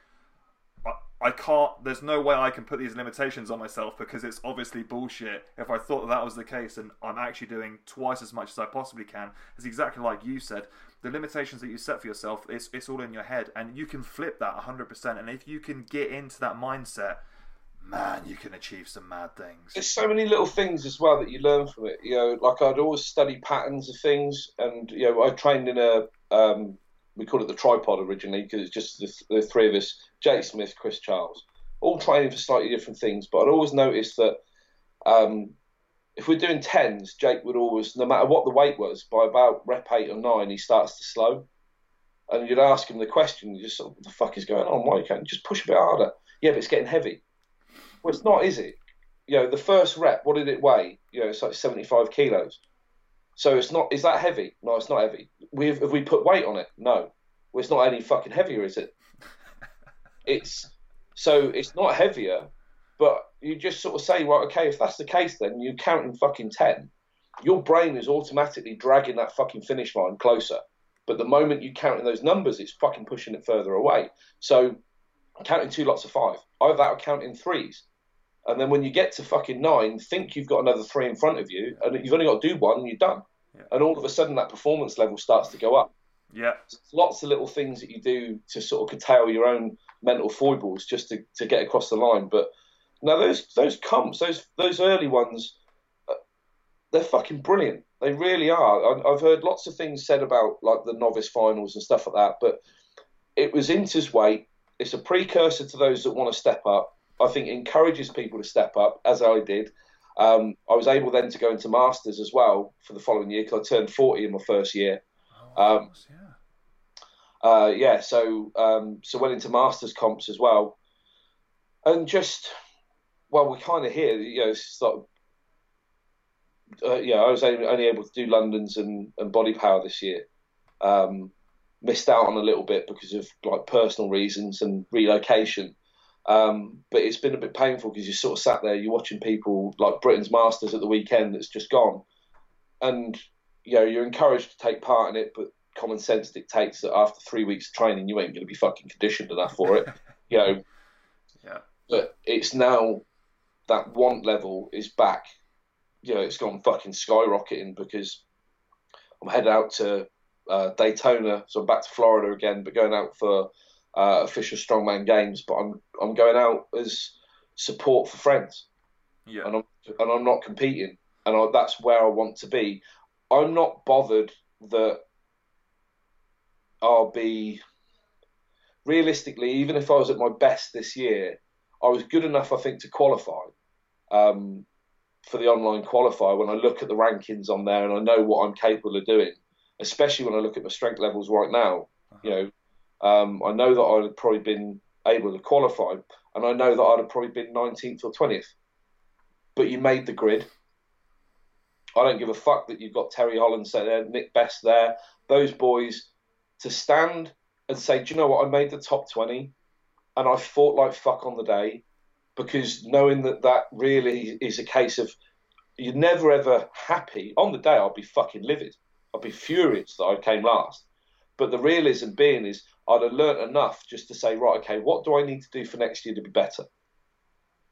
I, can't. There's no way I can put these limitations on myself because it's obviously bullshit. If I thought that, that was the case, and I'm actually doing twice as much as I possibly can, it's exactly like you said. The limitations that you set for yourself, it's it's all in your head, and you can flip that 100%. And if you can get into that mindset man, you can achieve some mad things.
There's so many little things as well that you learn from it. You know, like I'd always study patterns of things, and you know, I trained in a um, we called it the tripod originally because it's just the, the, three of us: Jake Smith, Chris Charles, all training for slightly different things. But I'd always noticed that um, if we're doing tens, Jake would always, no matter what the weight was, by about rep eight or nine, he starts to slow. And you'd ask him the question, you just sort of, what the fuck is going on? Why can't you just push a bit harder? Yeah, but it's getting heavy. Well, it's not, is it? You know, the first rep, what did it weigh? You know, it's like 75 kilos. So it's not. Is that heavy? No, it's not heavy. We've have we put weight on it? No. Well, it's not any fucking heavier, is it? (laughs) it's so it's not heavier, but you just sort of say, well, okay, if that's the case, then you're counting fucking ten. Your brain is automatically dragging that fucking finish line closer. But the moment you count in those numbers, it's fucking pushing it further away. So counting two lots of five. Either that or counting threes. And then when you get to fucking nine, think you've got another three in front of you, and you've only got to do one, and you're done. Yeah. And all of a sudden, that performance level starts to go up.
Yeah.
lots of little things that you do to sort of curtail your own mental foibles just to, to get across the line. But now those those comps, those those early ones, uh, they're fucking brilliant. They really are. I've heard lots of things said about like the novice finals and stuff like that, but it was Inter's weight. It's a precursor to those that want to step up. I think encourages people to step up, as I did. Um, I was able then to go into masters as well for the following year because I turned 40 in my first year. Oh, um, yeah. Uh, yeah, so um, so went into masters comps as well, and just well, we kind of hear you know, sort of, uh, yeah, I was only able to do Londons and, and Body Power this year. Um, missed out on a little bit because of like personal reasons and relocation. Um, but it's been a bit painful because you sort of sat there, you're watching people like Britain's Masters at the weekend that's just gone, and you know you're encouraged to take part in it, but common sense dictates that after three weeks of training, you ain't going to be fucking conditioned enough for it. (laughs) you know.
Yeah.
But it's now that want level is back. You know, it's gone fucking skyrocketing because I'm headed out to uh, Daytona, so I'm back to Florida again, but going out for uh, official strongman games, but I'm I'm going out as support for friends.
Yeah.
And I'm and I'm not competing, and I, that's where I want to be. I'm not bothered that I'll be realistically, even if I was at my best this year, I was good enough, I think, to qualify um, for the online qualifier. When I look at the rankings on there and I know what I'm capable of doing, especially when I look at my strength levels right now, uh-huh. you know, um, I know that I'd have probably been able to qualify, and I know that I'd have probably been 19th or 20th. But you made the grid. I don't give a fuck that you've got Terry Holland there, Nick Best there, those boys to stand and say, do you know what? I made the top 20 and I fought like fuck on the day because knowing that that really is a case of you're never ever happy. On the day, I'll be fucking livid. I'll be furious that I came last. But the realism being is I'd have learnt enough just to say, right, okay, what do I need to do for next year to be better?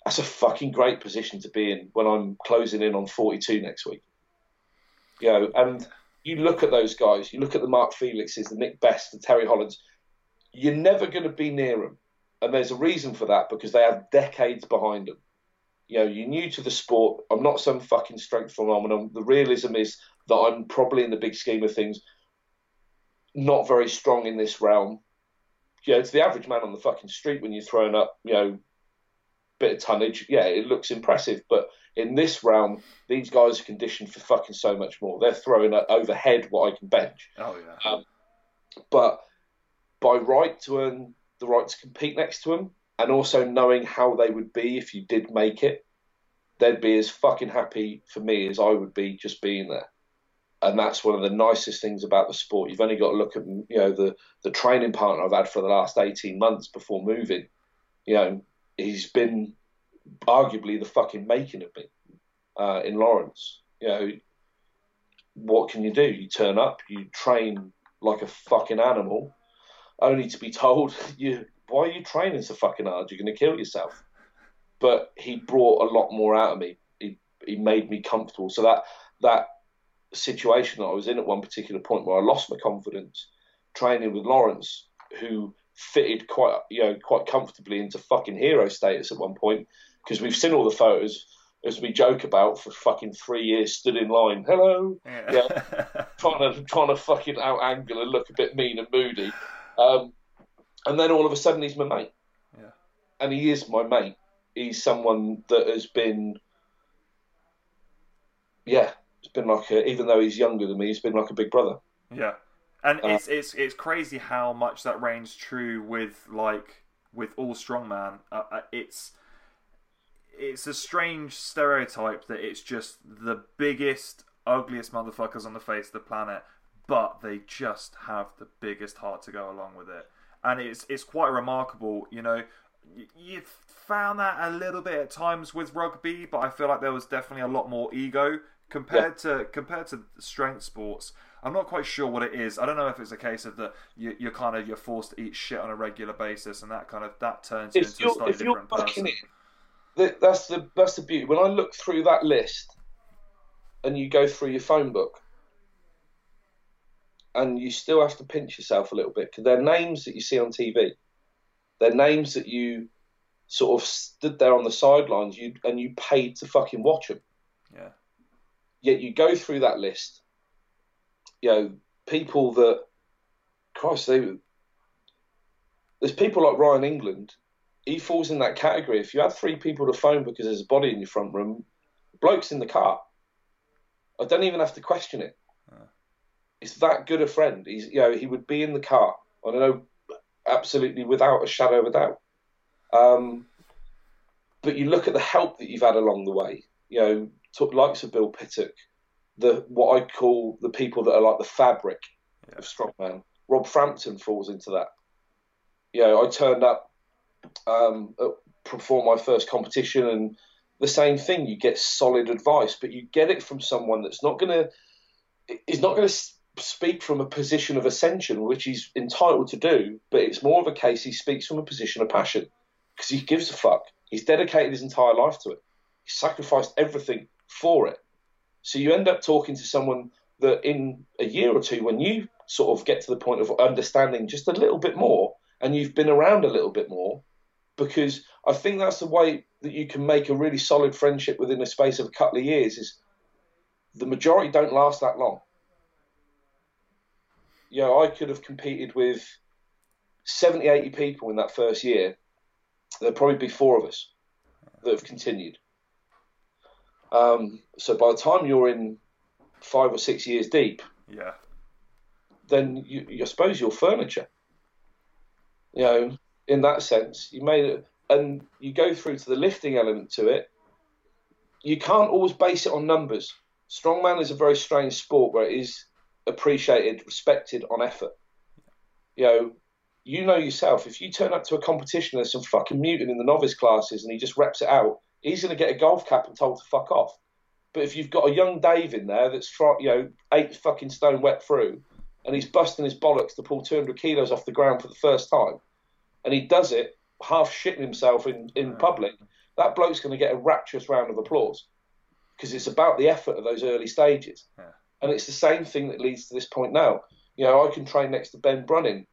That's a fucking great position to be in when I'm closing in on 42 next week. You know, and you look at those guys, you look at the Mark Felixes, the Nick Best, the Terry Hollands, you're never going to be near them. And there's a reason for that because they have decades behind them. You know, you're new to the sport. I'm not some fucking strength phenomenon. The realism is that I'm probably in the big scheme of things not very strong in this realm you know, to the average man on the fucking street when you're throwing up, you know, bit of tonnage, yeah, it looks impressive. But in this realm, these guys are conditioned for fucking so much more. They're throwing overhead what I can bench.
Oh yeah. Um,
but by right to earn the right to compete next to them, and also knowing how they would be if you did make it, they'd be as fucking happy for me as I would be just being there and that's one of the nicest things about the sport. You've only got to look at you know the the training partner I've had for the last eighteen months before moving. You know, he's been arguably the fucking making of me uh, in Lawrence. You know, what can you do? You turn up, you train like a fucking animal, only to be told (laughs) you why are you training so fucking hard? You're going to kill yourself. But he brought a lot more out of me. He he made me comfortable. So that that situation that I was in at one particular point where I lost my confidence, training with Lawrence, who fitted quite you know quite comfortably into fucking hero status at one point because we've seen all the photos as we joke about for fucking three years stood in line. Hello? Yeah, yeah. (laughs) Trying to trying to fucking out angle and look a bit mean and moody. Um, and then all of a sudden he's my mate.
Yeah.
And he is my mate. He's someone that has been yeah it's been like a, even though he's younger than me he's been like a big brother
yeah and uh, it's it's it's crazy how much that reigns true with like with all strongman. Uh, uh, it's it's a strange stereotype that it's just the biggest, ugliest motherfuckers on the face of the planet, but they just have the biggest heart to go along with it, and it's it's quite remarkable. You know, you found that a little bit at times with rugby, but I feel like there was definitely a lot more ego compared yeah. to compared to strength sports. I'm not quite sure what it is. I don't know if it's a case of that you, are kind of you're forced to eat shit on a regular basis, and that kind of that turns you if into a slightly different person.
It, that's the that's the beauty. When I look through that list, and you go through your phone book, and you still have to pinch yourself a little bit because they're names that you see on TV. They're names that you sort of stood there on the sidelines, you and you paid to fucking watch them. Yet you go through that list you know, people that, Christ, they, there's people like Ryan England. He falls in that category. If you had three people to phone because there's a body in your front room, bloke's in the car. I don't even have to question it. He's that good a friend. He's, you know, he would be in the car. I don't know, absolutely without a shadow of a doubt. Um, but you look at the help that you've had along the way. You know, took likes of Bill Pittuck, the what I call the people that are like the fabric yeah. of strongman. Rob Frampton falls into that. You know, I turned up, um, perform my first competition, and the same thing. You get solid advice, but you get it from someone that's not going to is not going to speak from a position of ascension, which he's entitled to do. But it's more of a case he speaks from a position of passion because he gives a fuck. He's dedicated his entire life to it. He sacrificed everything for it. So you end up talking to someone that in a year or two, when you sort of get to the point of understanding just a little bit more and you've been around a little bit more, because I think that's the way that you can make a really solid friendship within a space of a couple of years is the majority don't last that long. You know, I could have competed with 70, 80 people in that first year. There'd probably be four of us that have continued. Um, so by the time you're in five or six years deep,
yeah,
then you, you suppose you're furniture. You know, in that sense, you made it, and you go through to the lifting element to it. You can't always base it on numbers. Strongman is a very strange sport where it is appreciated, respected on effort. You know, you know yourself. If you turn up to a competition, there's some fucking mutant in the novice classes, and he just reps it out he's going to get a golf cap and told to fuck off. But if you've got a young Dave in there that's you know eight fucking stone wet through, and he's busting his bollocks to pull 200 kilos off the ground for the first time, and he does it half shitting himself in in public, that bloke's going to get a rapturous round of applause because it's about the effort of those early stages.
Yeah.
And it's the same thing that leads to this point now. You know, I can train next to Ben Brunning.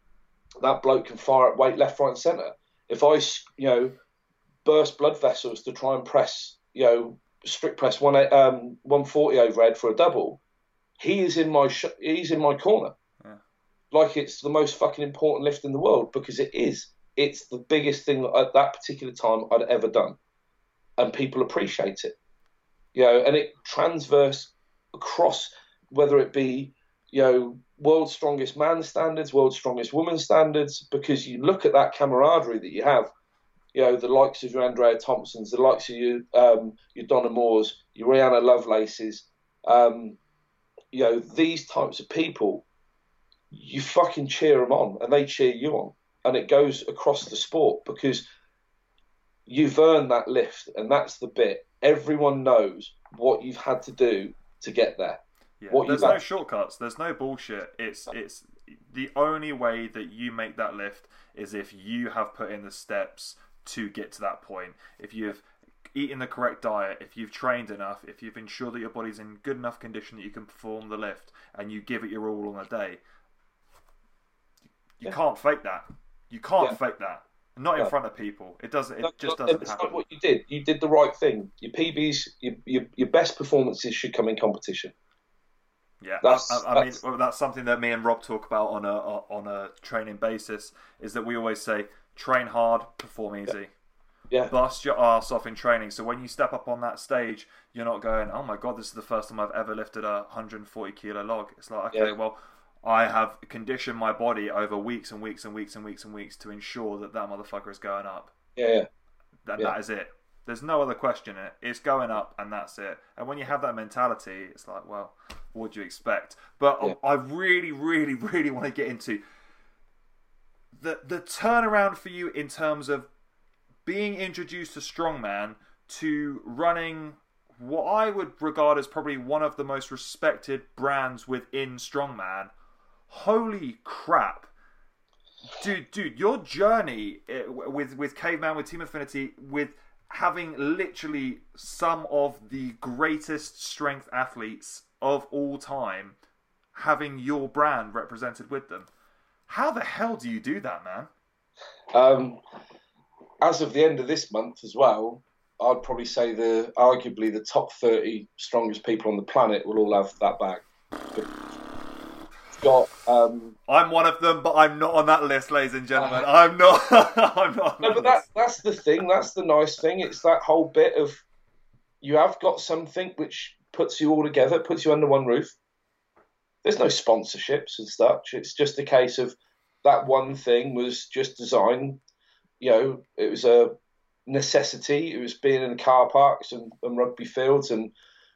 That bloke can fire at weight left, right, and centre. If I, you know, burst blood vessels to try and press, you know, strict press one um, 140 overhead for a double, he is in my sh- he's in my corner.
Yeah.
Like it's the most fucking important lift in the world because it is. It's the biggest thing at that particular time I'd ever done, and people appreciate it. You know, and it transverse across whether it be you know world's strongest man standards, world's strongest woman standards, because you look at that camaraderie that you have you know, the likes of your Andrea Thompsons, the likes of your, um, your Donna Moores, your Rhianon Lovelaces, um, you know, these types of people, you fucking cheer them on and they cheer you on. And it goes across the sport because you've earned that lift and that's the bit. Everyone knows what you've had to do to get there.
Yeah. What There's no shortcuts. There's no bullshit. It's it's the only way that you make that lift is if you have put in the steps to get to that point. If you've eaten the correct diet, if you've trained enough, if you've ensured that your body's in good enough condition that you can perform the lift, and you give it your all on a day, you yeah. can't fake that. You can't yeah. fake that. Not in front of people. It doesn't. It no, just doesn't
it's
happen.
not what you did. You did the right thing. Your PBs, your, your, your best performances should come in competition.
Yeah, that's, I, I that's, mean that's something that me and Rob talk about on a on a training basis. Is that we always say train hard, perform easy.
Yeah.
Bust your ass off in training. So when you step up on that stage, you're not going, "Oh my god, this is the first time I've ever lifted a 140 kilo log." It's like, okay, yeah. well, I have conditioned my body over weeks and weeks and weeks and weeks and weeks to ensure that that motherfucker is going up.
Yeah. yeah.
That, yeah. that is it. There's no other question in it. It's going up, and that's it. And when you have that mentality, it's like, well, what do you expect? But yeah. I really, really, (laughs) really want to get into the the turnaround for you in terms of being introduced to strongman to running what I would regard as probably one of the most respected brands within strongman. Holy crap! Dude, dude, your journey eh, with with Caveman, with Team Affinity, with having literally some of the greatest strength athletes of all time having your brand represented with them. How the hell do you do that, man?
Um, as of the end of this month as well, I'd probably say the arguably the top thirty strongest people on the planet will all have that bag. Got. Um,
I'm one of them, but I'm not on that list, ladies and gentlemen. Uh, I'm not. (laughs) I'm not.
No, but that, that's the thing. That's the nice thing. It's that whole bit of you have got something which puts you all together, puts you under one roof. There's no sponsorships and such. It's just a case of that one thing was just designed. You know, it was a necessity. It was being in car parks and, and rugby fields and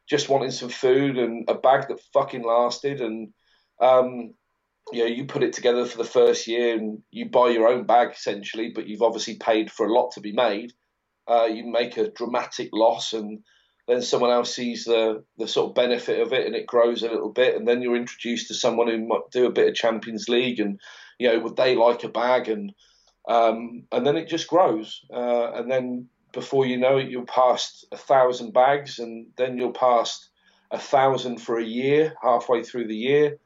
just wanting some food and a bag that fucking lasted. And um, you know, you put it together for the first year and you buy your own bag essentially, but you've obviously paid for a lot to be made. Uh, you make a dramatic loss and then someone else sees the the sort of benefit of it and it grows a little bit. And then you're introduced to someone who might do a bit of Champions League and you know would they like a bag and um, and then it just grows. Uh, and then before you know it you're past a thousand bags and then you're past a thousand for a year halfway through the year.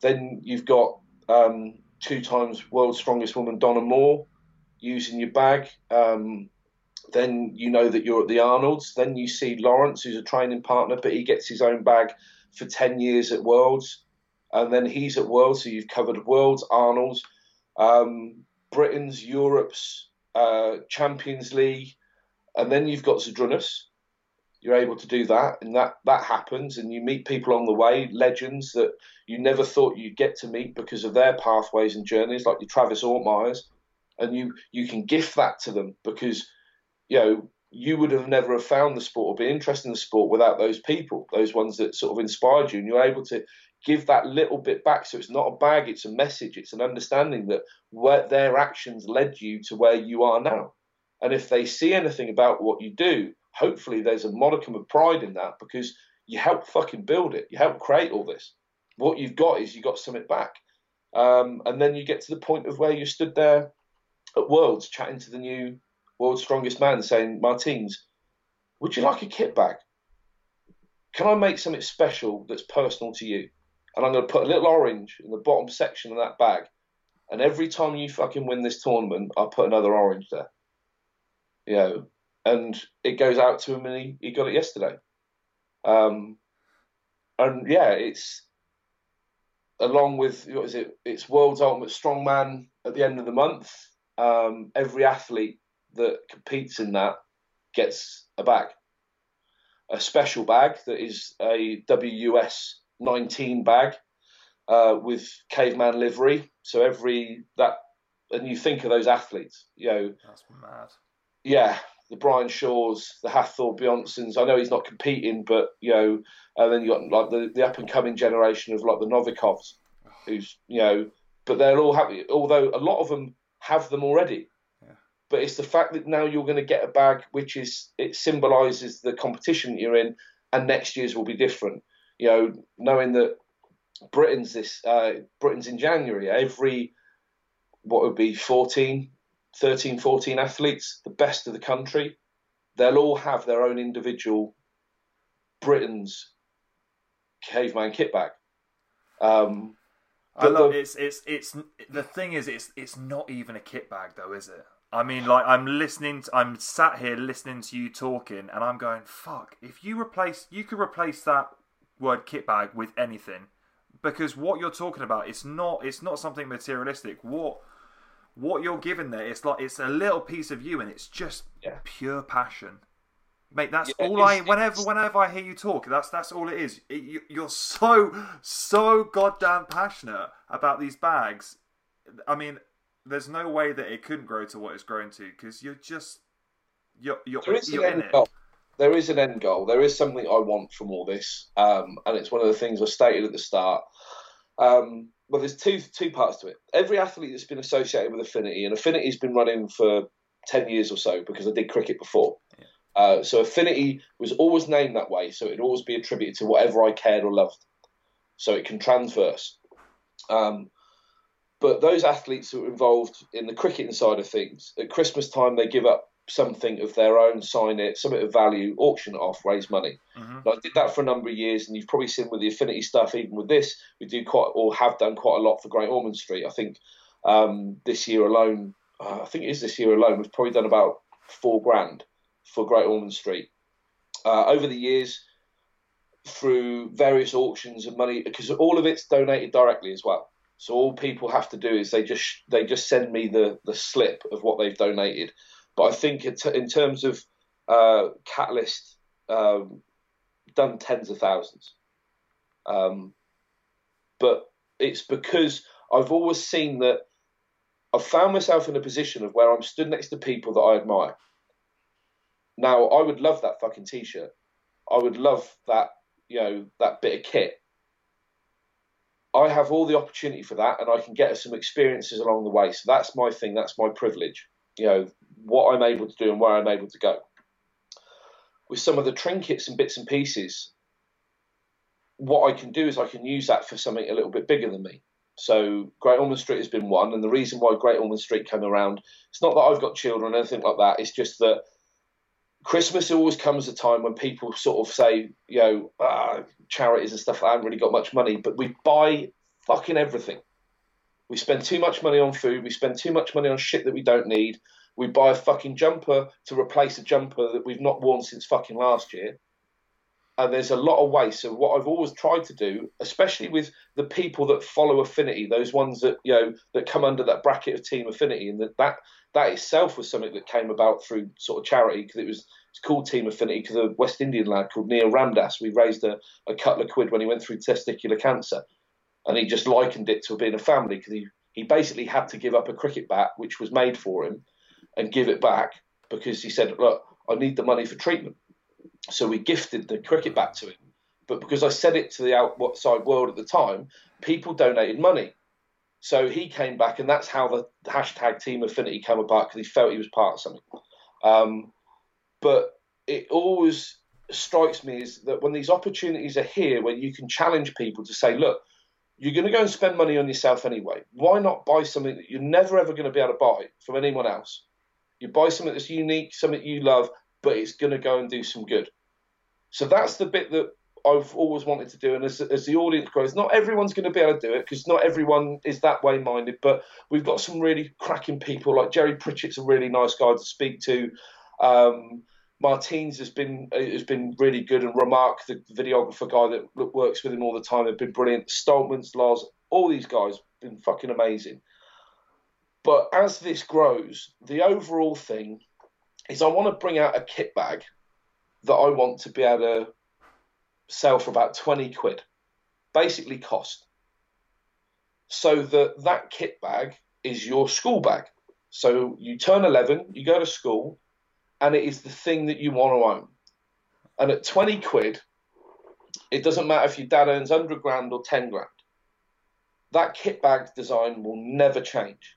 Then you've got um, two times world's strongest woman Donna Moore using your bag. Um, then you know that you're at the Arnold's. Then you see Lawrence, who's a training partner, but he gets his own bag for 10 years at Worlds. And then he's at Worlds, so you've covered Worlds, Arnold's, um, Britain's, Europe's, uh, Champions League. And then you've got Zydrunas. You're able to do that, and that, that happens. And you meet people on the way, legends that you never thought you'd get to meet because of their pathways and journeys, like your Travis Ortmayers. And you, you can gift that to them because you know, you would have never have found the sport or been interested in the sport without those people, those ones that sort of inspired you, and you're able to give that little bit back. So it's not a bag, it's a message, it's an understanding that where their actions led you to where you are now. And if they see anything about what you do, hopefully there's a modicum of pride in that because you help fucking build it, you help create all this. What you've got is you got something back. Um, and then you get to the point of where you stood there at Worlds chatting to the new world's strongest man, saying, Martins, would you like a kit bag? Can I make something special that's personal to you? And I'm going to put a little orange in the bottom section of that bag. And every time you fucking win this tournament, I'll put another orange there. You know, and it goes out to him and he, he got it yesterday. Um, and yeah, it's along with what is it? It's World's Ultimate Strongman at the end of the month. Um, every athlete that competes in that gets a bag, a special bag that is a WUS 19 bag uh, with caveman livery. So every that, and you think of those athletes, you know.
That's mad.
Yeah, the Brian Shaws, the Hafthor Bjornssons. I know he's not competing, but you know, and then you got like the, the up and coming generation of like the Novikovs, who's you know, but they're all happy. Although a lot of them have them already but it's the fact that now you're going to get a bag which is it symbolises the competition that you're in, and next year's will be different. You know, knowing that Britain's this uh, Britain's in January. Every what would be 14, 13, 14 athletes, the best of the country, they'll all have their own individual Britain's caveman kit bag. Um,
I love the, it's it's it's the thing is it's it's not even a kit bag though, is it? I mean, like I'm listening, to, I'm sat here listening to you talking, and I'm going, "Fuck!" If you replace, you could replace that word kit bag with anything, because what you're talking about, it's not, it's not something materialistic. What, what you're giving there, it's like it's a little piece of you, and it's just yeah. pure passion. Mate, that's yeah, all I. Whenever, whenever I hear you talk, that's that's all it is. It, you're so, so goddamn passionate about these bags. I mean, there's no way that it couldn't grow to what it's grown to because you're just you're you're, there is you're
an end goal. There is an end goal. There is something I want from all this, um, and it's one of the things I stated at the start. Um, well, there's two two parts to it. Every athlete that's been associated with Affinity, and Affinity's been running for ten years or so because I did cricket before. Yeah. Uh, so Affinity was always named that way, so it'd always be attributed to whatever I cared or loved, so it can transverse. Um, but those athletes who are involved in the cricketing side of things, at Christmas time, they give up something of their own, sign it, something of value, auction it off, raise money. Mm-hmm. I did that for a number of years, and you've probably seen with the affinity stuff, even with this, we do quite or have done quite a lot for Great Ormond Street. I think um, this year alone, uh, I think it is this year alone, we've probably done about four grand for Great Ormond Street. Uh, over the years, through various auctions and money, because all of it's donated directly as well. So all people have to do is they just they just send me the the slip of what they've donated. But I think in terms of uh, Catalyst, um, done tens of thousands. Um, but it's because I've always seen that I've found myself in a position of where I'm stood next to people that I admire. Now I would love that fucking t-shirt. I would love that you know that bit of kit. I have all the opportunity for that, and I can get some experiences along the way. So that's my thing. That's my privilege. You know what I'm able to do and where I'm able to go. With some of the trinkets and bits and pieces, what I can do is I can use that for something a little bit bigger than me. So Great Ormond Street has been one, and the reason why Great Ormond Street came around, it's not that I've got children or anything like that. It's just that Christmas always comes a time when people sort of say, you know, ah, charities and stuff. I haven't really got much money, but we buy fucking everything. We spend too much money on food. We spend too much money on shit that we don't need. We buy a fucking jumper to replace a jumper that we've not worn since fucking last year. And there's a lot of waste. So what I've always tried to do, especially with the people that follow Affinity, those ones that you know that come under that bracket of Team Affinity, and that that that itself was something that came about through sort of charity because it was it's called Team Affinity because a West Indian lad called Neil Ramdas we raised a, a couple of quid when he went through testicular cancer, and he just likened it to being a family because he he basically had to give up a cricket bat which was made for him and give it back because he said look I need the money for treatment, so we gifted the cricket bat to him. But because I said it to the outside world at the time, people donated money. So he came back, and that's how the hashtag Team Affinity came about because he felt he was part of something. Um, but it always strikes me is that when these opportunities are here, where you can challenge people to say, look, you're going to go and spend money on yourself anyway. Why not buy something that you're never ever going to be able to buy from anyone else? You buy something that's unique, something you love, but it's going to go and do some good. So that's the bit that I've always wanted to do. And as, as the audience grows, not everyone's going to be able to do it because not everyone is that way minded. But we've got some really cracking people like Jerry Pritchett's a really nice guy to speak to. Um, Martins has been has been really good, and Remark, the videographer guy that works with him all the time, have been brilliant. Stoltman's, Lars, all these guys have been fucking amazing. But as this grows, the overall thing is I want to bring out a kit bag that I want to be able to sell for about 20 quid, basically cost. So that that kit bag is your school bag. So you turn 11, you go to school, and it is the thing that you want to own. And at 20 quid, it doesn't matter if your dad earns 100 grand or 10 grand. That kit bag design will never change.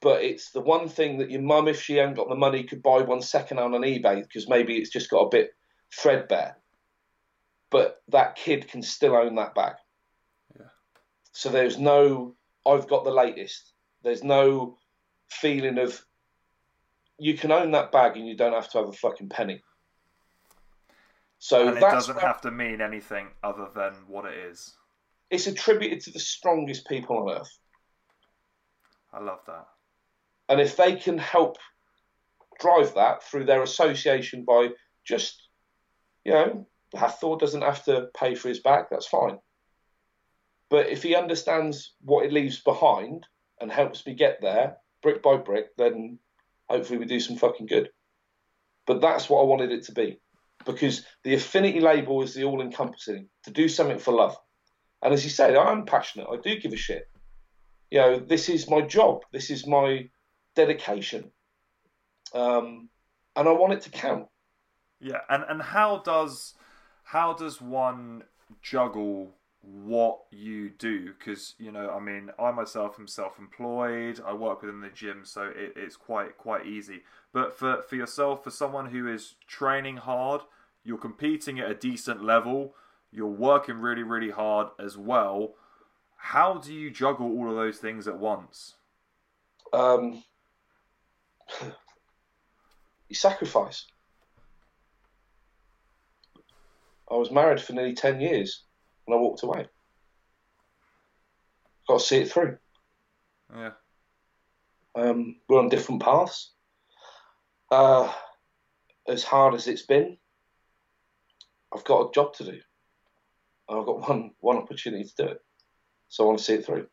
But it's the one thing that your mum, if she ain't got the money, could buy one second hand on eBay because maybe it's just got a bit threadbare. but that kid can still own that bag.
Yeah.
So there's no, I've got the latest. There's no feeling of, you can own that bag and you don't have to have a fucking penny.
So and it doesn't have to mean anything other than what it is.
It's attributed to the strongest people on earth.
I love that.
And if they can help drive that through their association by just, you know, Hafthor doesn't have to pay for his back, that's fine. But if he understands what it leaves behind and helps me get there brick by brick, then hopefully we do some fucking good. But that's what I wanted it to be. Because the affinity label is the all encompassing, to do something for love. And as you said, I'm passionate. I do give a shit. You know, this is my job. This is my dedication. Um, and I want it to count.
Yeah, and, and how does how does one juggle what you do because you know i mean i myself am self-employed i work within the gym so it, it's quite quite easy but for for yourself for someone who is training hard you're competing at a decent level you're working really really hard as well how do you juggle all of those things at once
um (sighs) you sacrifice I was married for nearly 10 years and I walked away. Got to see it through.
Yeah.
Um, we're on different paths. Uh, as hard as it's been, I've got a job to do. I've got (laughs) one one opportunity to do it, so I want to see it through.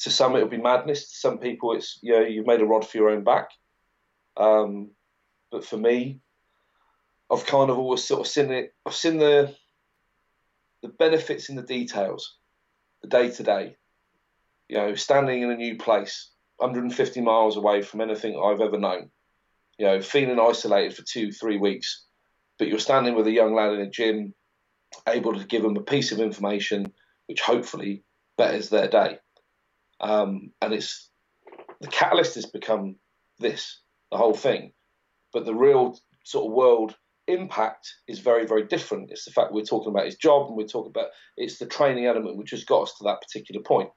To some, it'll be madness. To some people, it's you know you've made a rod for your own back. Um, but for me, I've kind of always sort of seen it. I've seen the the benefits in the details, the day to day. You know, standing in a new place, 150 miles away from anything I've ever known. You know, feeling isolated for two, three weeks, but you're standing with a young lad in a gym, able to give them a piece of information which hopefully betters their day. Um, and it's the catalyst has become this, the whole thing. But the real sort of world impact is very, very different. It's the fact we're talking about his job and we're talking about it's the training element which has got us to that particular point.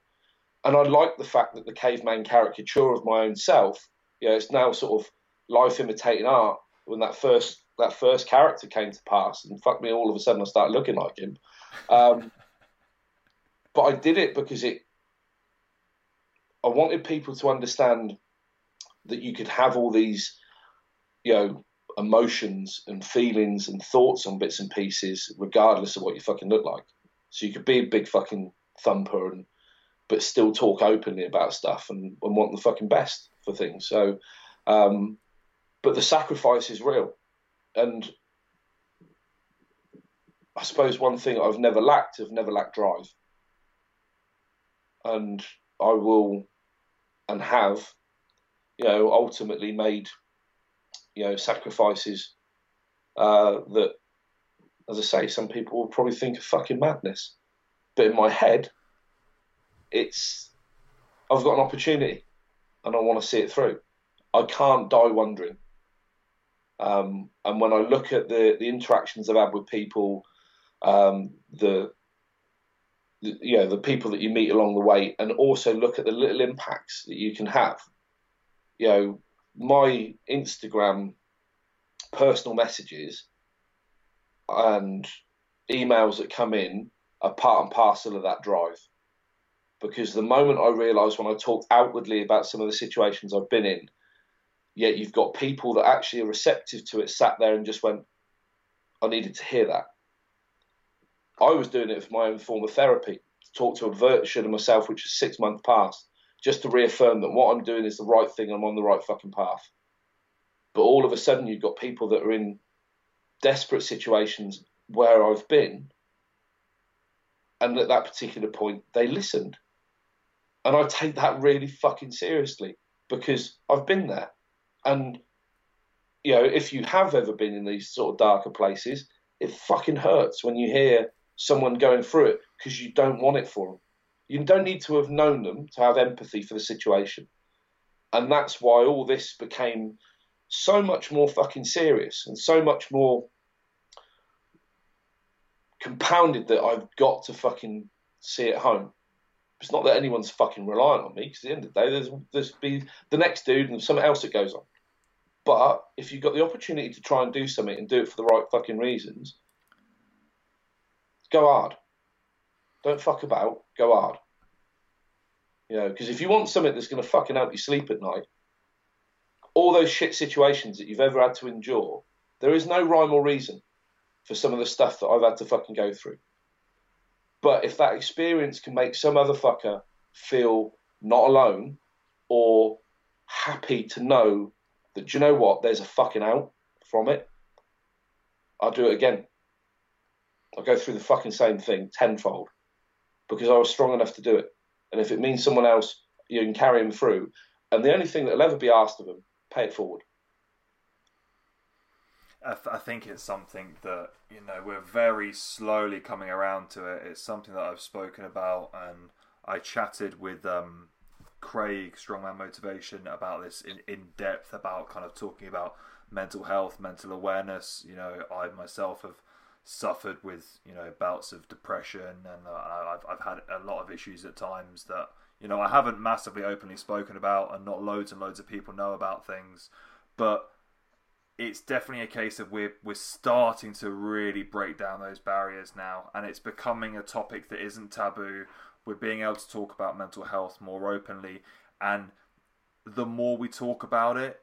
And I like the fact that the caveman caricature of my own self, you know, it's now sort of life imitating art when that first that first character came to pass and fuck me all of a sudden I started looking like him. Um, (laughs) but I did it because it I wanted people to understand that you could have all these, you know, emotions and feelings and thoughts on bits and pieces, regardless of what you fucking look like. So you could be a big fucking thumper and but still talk openly about stuff and, and want the fucking best for things. So, um, but the sacrifice is real, and I suppose one thing I've never lacked, I've never lacked drive, and I will, and have, you know, ultimately made you know sacrifices uh, that, as I say, some people will probably think of fucking madness, but in my head, it's I've got an opportunity, and I want to see it through. I can't die wondering. Um, and when I look at the the interactions I've had with people, um, the, you know the people that you meet along the way, and also look at the little impacts that you can have. You know, my Instagram personal messages and emails that come in are part and parcel of that drive. Because the moment I realised when I talked outwardly about some of the situations I've been in, yet you've got people that actually are receptive to it, sat there and just went, I needed to hear that. I was doing it for my own form of therapy, to talk to a version of myself which is six months past, just to reaffirm that what I'm doing is the right thing. I'm on the right fucking path. But all of a sudden, you've got people that are in desperate situations where I've been, and at that particular point, they listened. And I take that really fucking seriously because I've been there. And, you know, if you have ever been in these sort of darker places, it fucking hurts when you hear someone going through it because you don't want it for them. You don't need to have known them to have empathy for the situation. And that's why all this became so much more fucking serious and so much more compounded that I've got to fucking see it home. It's not that anyone's fucking reliant on me because at the end of the day, there's there's be the next dude and something else that goes on. But if you've got the opportunity to try and do something and do it for the right fucking reasons, go hard. Don't fuck about. Go hard. You know, because if you want something that's going to fucking help you sleep at night, all those shit situations that you've ever had to endure, there is no rhyme or reason for some of the stuff that I've had to fucking go through. But if that experience can make some other fucker feel not alone or happy to know that, you know what, there's a fucking out from it, I'll do it again. I'll go through the fucking same thing tenfold because I was strong enough to do it. And if it means someone else, you can carry them through. And the only thing that'll ever be asked of them, pay it forward.
I, th- I, think it's something that you know we're very slowly coming around to it. It's something that I've spoken about, and I chatted with um, Craig Strongman Motivation about this in, in depth about kind of talking about mental health, mental awareness. You know, I myself have suffered with you know bouts of depression, and uh, I've I've had a lot of issues at times that you know I haven't massively openly spoken about, and not loads and loads of people know about things, but it's definitely a case of we're we're starting to really break down those barriers now, and it's becoming a topic that isn't taboo. We're being able to talk about mental health more openly, and the more we talk about it,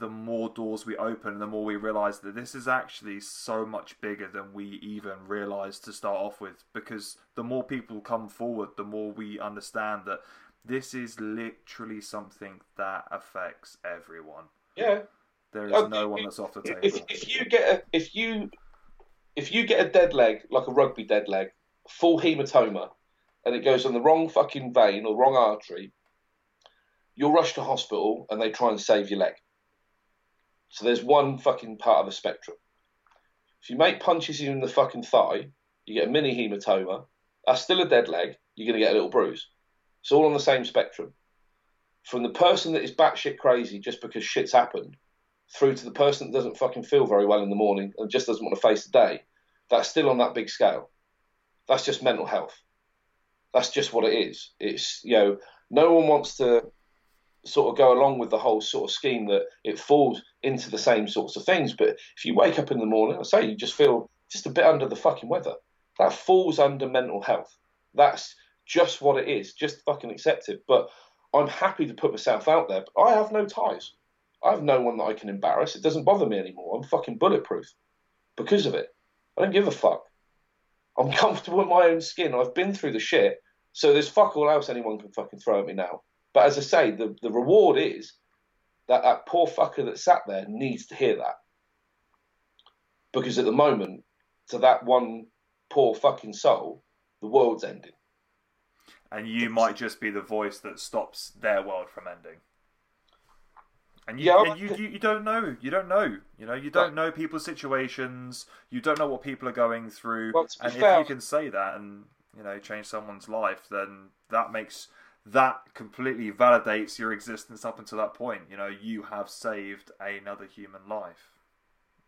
the more doors we open, the more we realize that this is actually so much bigger than we even realized to start off with. Because the more people come forward, the more we understand that this is literally something that affects everyone.
Yeah,
there is okay. no one that's off the table.
If, if you get a, if you if you get a dead leg like a rugby dead leg, full hematoma, and it goes on the wrong fucking vein or wrong artery, you'll rush to hospital and they try and save your leg. So there's one fucking part of the spectrum. If you make punches in the fucking thigh, you get a mini hematoma. That's still a dead leg. You're going to get a little bruise. It's all on the same spectrum. From the person that is batshit crazy just because shit's happened through to the person that doesn't fucking feel very well in the morning and just doesn't want to face the day, that's still on that big scale. That's just mental health. That's just what it is. It's you know, no one wants to sort of go along with the whole sort of scheme that it falls into the same sorts of things. But if you wake up in the morning, I say you just feel just a bit under the fucking weather, that falls under mental health. That's just what it is. Just fucking accept it. But I'm happy to put myself out there. But I have no ties. I have no one that I can embarrass. It doesn't bother me anymore. I'm fucking bulletproof because of it. I don't give a fuck. I'm (laughs) comfortable in my own skin. I've been through the shit, so there's fuck all else anyone can fucking throw at me now. But as I say, the, the reward is that that poor fucker that sat there needs to hear that. Because at the moment, to that one poor fucking soul, the world's ending.
And you might just be the voice that stops their world from ending. And you, yeah, and you, you, you, don't know. You don't know. You know, you don't know people's situations. You don't know what people are going through.
Well,
and
fair,
if you can say that and you know change someone's life, then that makes that completely validates your existence up until that point. You know, you have saved another human life.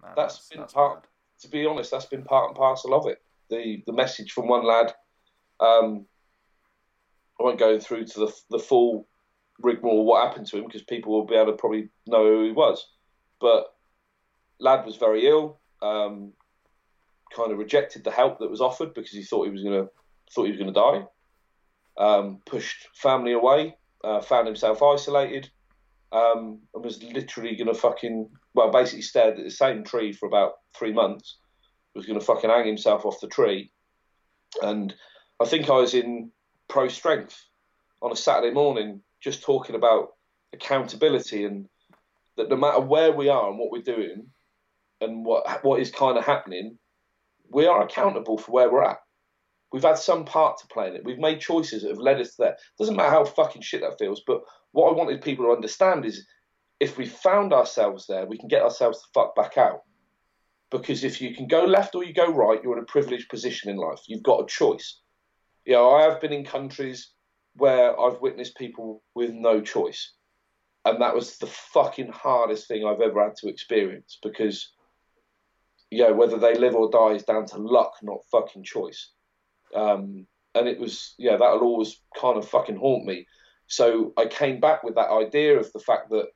Man, that's, that's been that's part. Bad. To be honest, that's been part and parcel of it. The the message from one lad. Um, I won't go through to the the full rigmarole what happened to him because people will be able to probably know who he was. But lad was very ill. Um, kind of rejected the help that was offered because he thought he was gonna thought he was gonna die. Um, pushed family away. Uh, found himself isolated. Um, and was literally gonna fucking well basically stared at the same tree for about three months. Was gonna fucking hang himself off the tree. And I think I was in pro strength on a Saturday morning just talking about accountability and that no matter where we are and what we're doing and what what is kind of happening, we are accountable for where we're at. We've had some part to play in it. We've made choices that have led us there. Doesn't matter how fucking shit that feels, but what I wanted people to understand is if we found ourselves there, we can get ourselves the fuck back out. Because if you can go left or you go right, you're in a privileged position in life. You've got a choice. You know, I have been in countries where I've witnessed people with no choice. And that was the fucking hardest thing I've ever had to experience because you know, whether they live or die is down to luck, not fucking choice. Um, and it was, yeah, that'll always kind of fucking haunt me. So I came back with that idea of the fact that,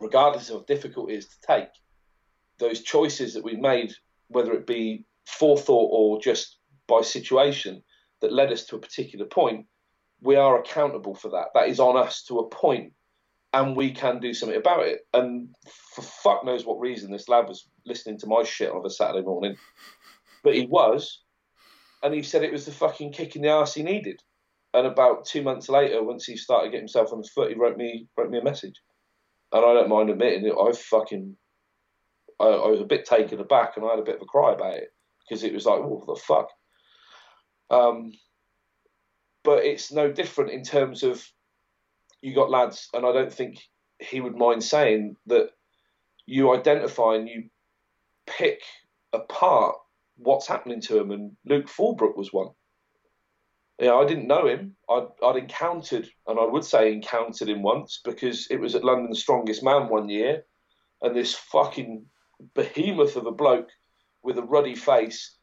regardless of difficulties to take, those choices that we made, whether it be forethought or just by situation, that led us to a particular point, we are accountable for that. That is on us to a point, and we can do something about it. And for fuck knows what reason, this lad was listening to my shit on a Saturday morning, but he was, and he said it was the fucking kick in the ass he needed. And about two months later, once he started getting himself on his foot, he wrote me wrote me a message, and I don't mind admitting it. I fucking I, I was a bit taken aback, and I had a bit of a cry about it because it was like, what the fuck. Um, but it's no different in terms of you got lads, and I don't think he would mind saying that you identify and you pick apart what's happening to him. And Luke Fulbrook was one. Yeah, I didn't know him. I'd, I'd encountered, and I would say encountered him once because it was at London's Strongest Man one year, and this fucking behemoth of a bloke with a ruddy face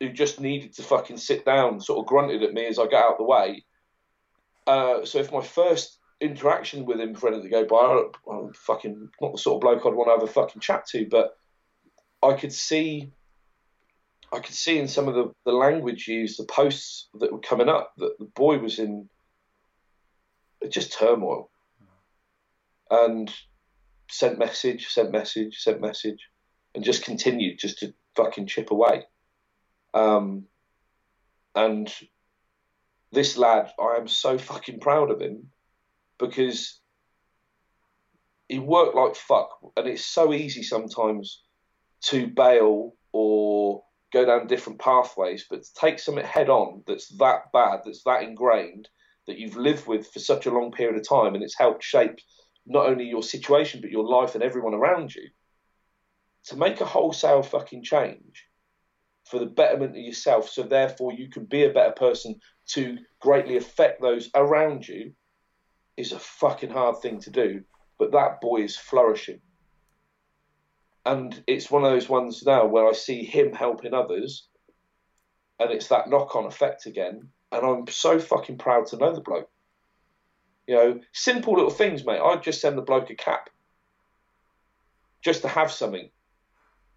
who just needed to fucking sit down, sort of grunted at me as I got out of the way. Uh, so if my first interaction with him for anything to go by, I'm fucking not the sort of bloke I'd want to have a fucking chat to, but I could see, I could see in some of the, the language used, the posts that were coming up, that the boy was in just turmoil, and sent message, sent message, sent message, and just continued just to fucking chip away. Um, and this lad, I am so fucking proud of him because he worked like fuck, and it's so easy sometimes to bail or go down different pathways, but to take something head on that's that bad, that's that ingrained, that you've lived with for such a long period of time, and it's helped shape not only your situation but your life and everyone around you. To make a wholesale fucking change for the betterment of yourself, so therefore you can be a better person to greatly affect those around you, is a fucking hard thing to do. But that boy is flourishing. And it's one of those ones now where I see him helping others, and it's that knock on effect again. And I'm so fucking proud to know the bloke. You know, simple little things, mate. I'd just send the bloke a cap just to have something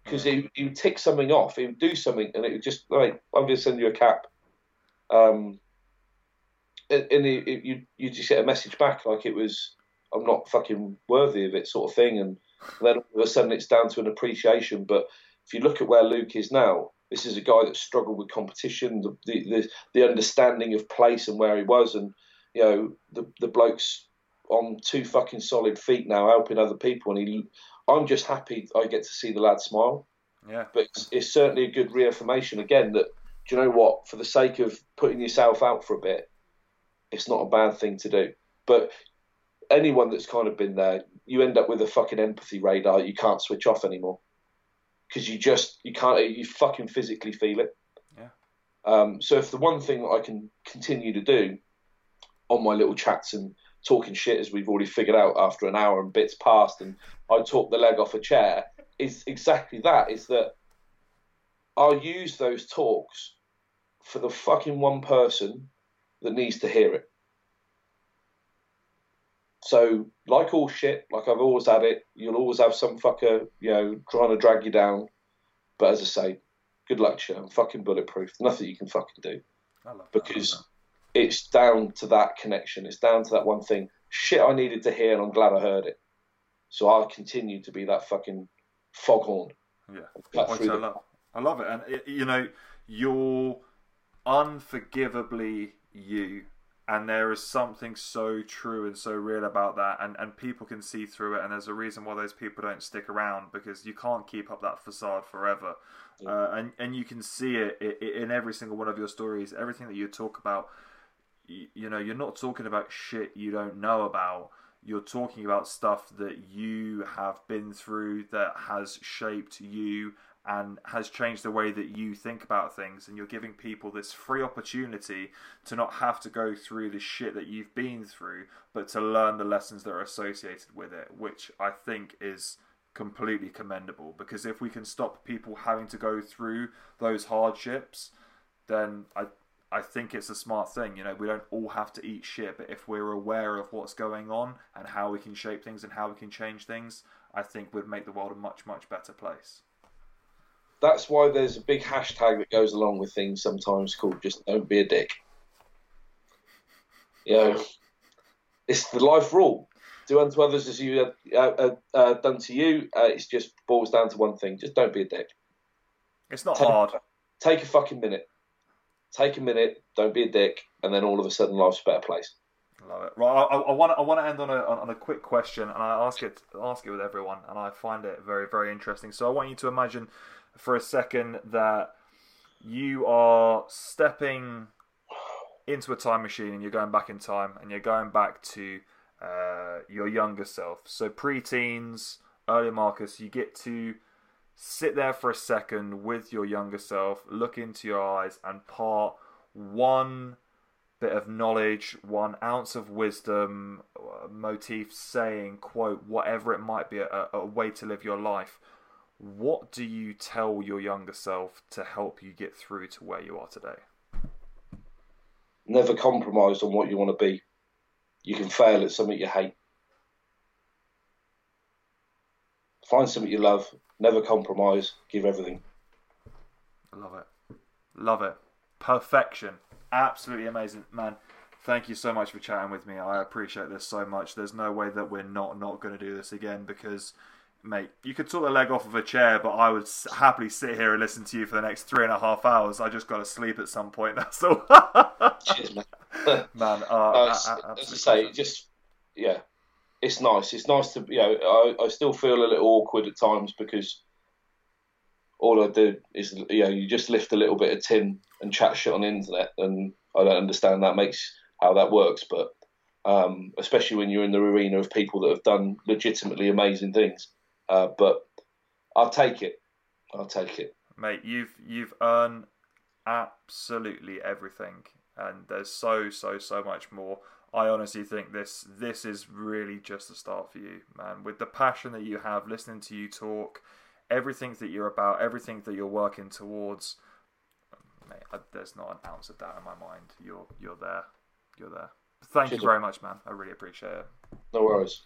because he, he would tick something off, he would do something, and it would just like I'm going to send you a cap. Um, and, you you just get a message back like it was I'm not fucking worthy of it sort of thing, and then all of a sudden it's down to an appreciation. But if you look at where Luke is now, this is a guy that struggled with competition, the the, the, understanding of place and where he was, and you know the the blokes on two fucking solid feet now, helping other people, and he I'm just happy I get to see the lad smile.
Yeah.
But it's, it's, certainly a good reaffirmation again that do you know what? For the sake of putting yourself out for a bit, it's not a bad thing to do. But anyone that's kind of been there, you end up with a fucking empathy radar you can't switch off anymore because you just you can't you fucking physically feel it.
Yeah.
Um, so if the one thing that I can continue to do on my little chats and talking shit as we've already figured out after an hour and bits passed, and I talk the leg off a chair is exactly that is that I'll use those talks for the fucking one person that needs to hear it. So, like all shit, like I've always had it, you'll always have some fucker, you know, trying to drag you down. But as I say, good luck to you. I'm fucking bulletproof. Nothing you can fucking do. because it's down to that connection. It's down to that one thing. Shit, I needed to hear, and I'm glad I heard it. So I'll continue to be that fucking foghorn.
Yeah, I love. I love it, and it, you know, you're unforgivably you, and there is something so true and so real about that, and and people can see through it, and there's a reason why those people don't stick around because you can't keep up that facade forever. Yeah. Uh, and and you can see it in every single one of your stories. Everything that you talk about you know, you're not talking about shit you don't know about. You're talking about stuff that you have been through that has shaped you and has changed the way that you think about things. And you're giving people this free opportunity to not have to go through the shit that you've been through, but to learn the lessons that are associated with it, which I think is completely commendable because if we can stop people having to go through those hardships, then I I think it's a smart thing. You know, we don't all have to eat shit, but if we're aware of what's going on and how we can shape things and how we can change things, I think would make the world a much much better place.
That's why there's a big hashtag that goes along with things sometimes called "Just Don't Be a Dick." You know, it's the life rule do unto others as you uh, uh, uh, done to you. Uh, it just boils down to one thing: just don't be a dick.
It's not
take,
hard.
Take a fucking minute. Take a minute. Don't be a dick, and then all of a sudden, life's a better place.
Love it. Right, I, I, want to, I want to end on a on a quick question, and I ask it ask it with everyone, and I find it very very interesting. So I want you to imagine for a second that you are stepping into a time machine and you're going back in time and you're going back to uh, your younger self. So pre-teens, early Marcus, you get to sit there for a second with your younger self, look into your eyes, and part one bit of knowledge, one ounce of wisdom, motif, saying, quote, whatever it might be, a, a way to live your life. What do you tell your younger self to help you get through to where you are today?
Never compromise on what you want to be you can fail at something you hate. Find something you love, never compromise, give everything.
Love it. Love it. Perfection. Absolutely amazing. Man, thank you so much for chatting with me. I appreciate this so much. There's no way that we're not not going to do this again because mate, you could sort the leg off of a chair, but I would happily sit here and listen to you for the next three and a half hours. I just got to sleep at some point. (laughs) That's all.
Cheers, man. (laughs)
man, uh,
as, I say, just yeah, it's nice. It's nice to you know. I, I still feel a little awkward at times because all I do is you know you just lift a little bit of tin and chat shit on the internet, and I don't understand that makes how that works, but. Um, especially when you're in the arena of people that have done legitimately amazing things. Uh, but I'll take it. I'll take it,
mate. You've you've earned absolutely everything, and there's so so so much more. I honestly think this this is really just the start for you, man. With the passion that you have, listening to you talk, everything that you're about, everything that you're working towards, mate, I, there's not an ounce of doubt in my mind. You're you're there. You're there. Thank Cheers. you very much, man. I really appreciate it.
No worries.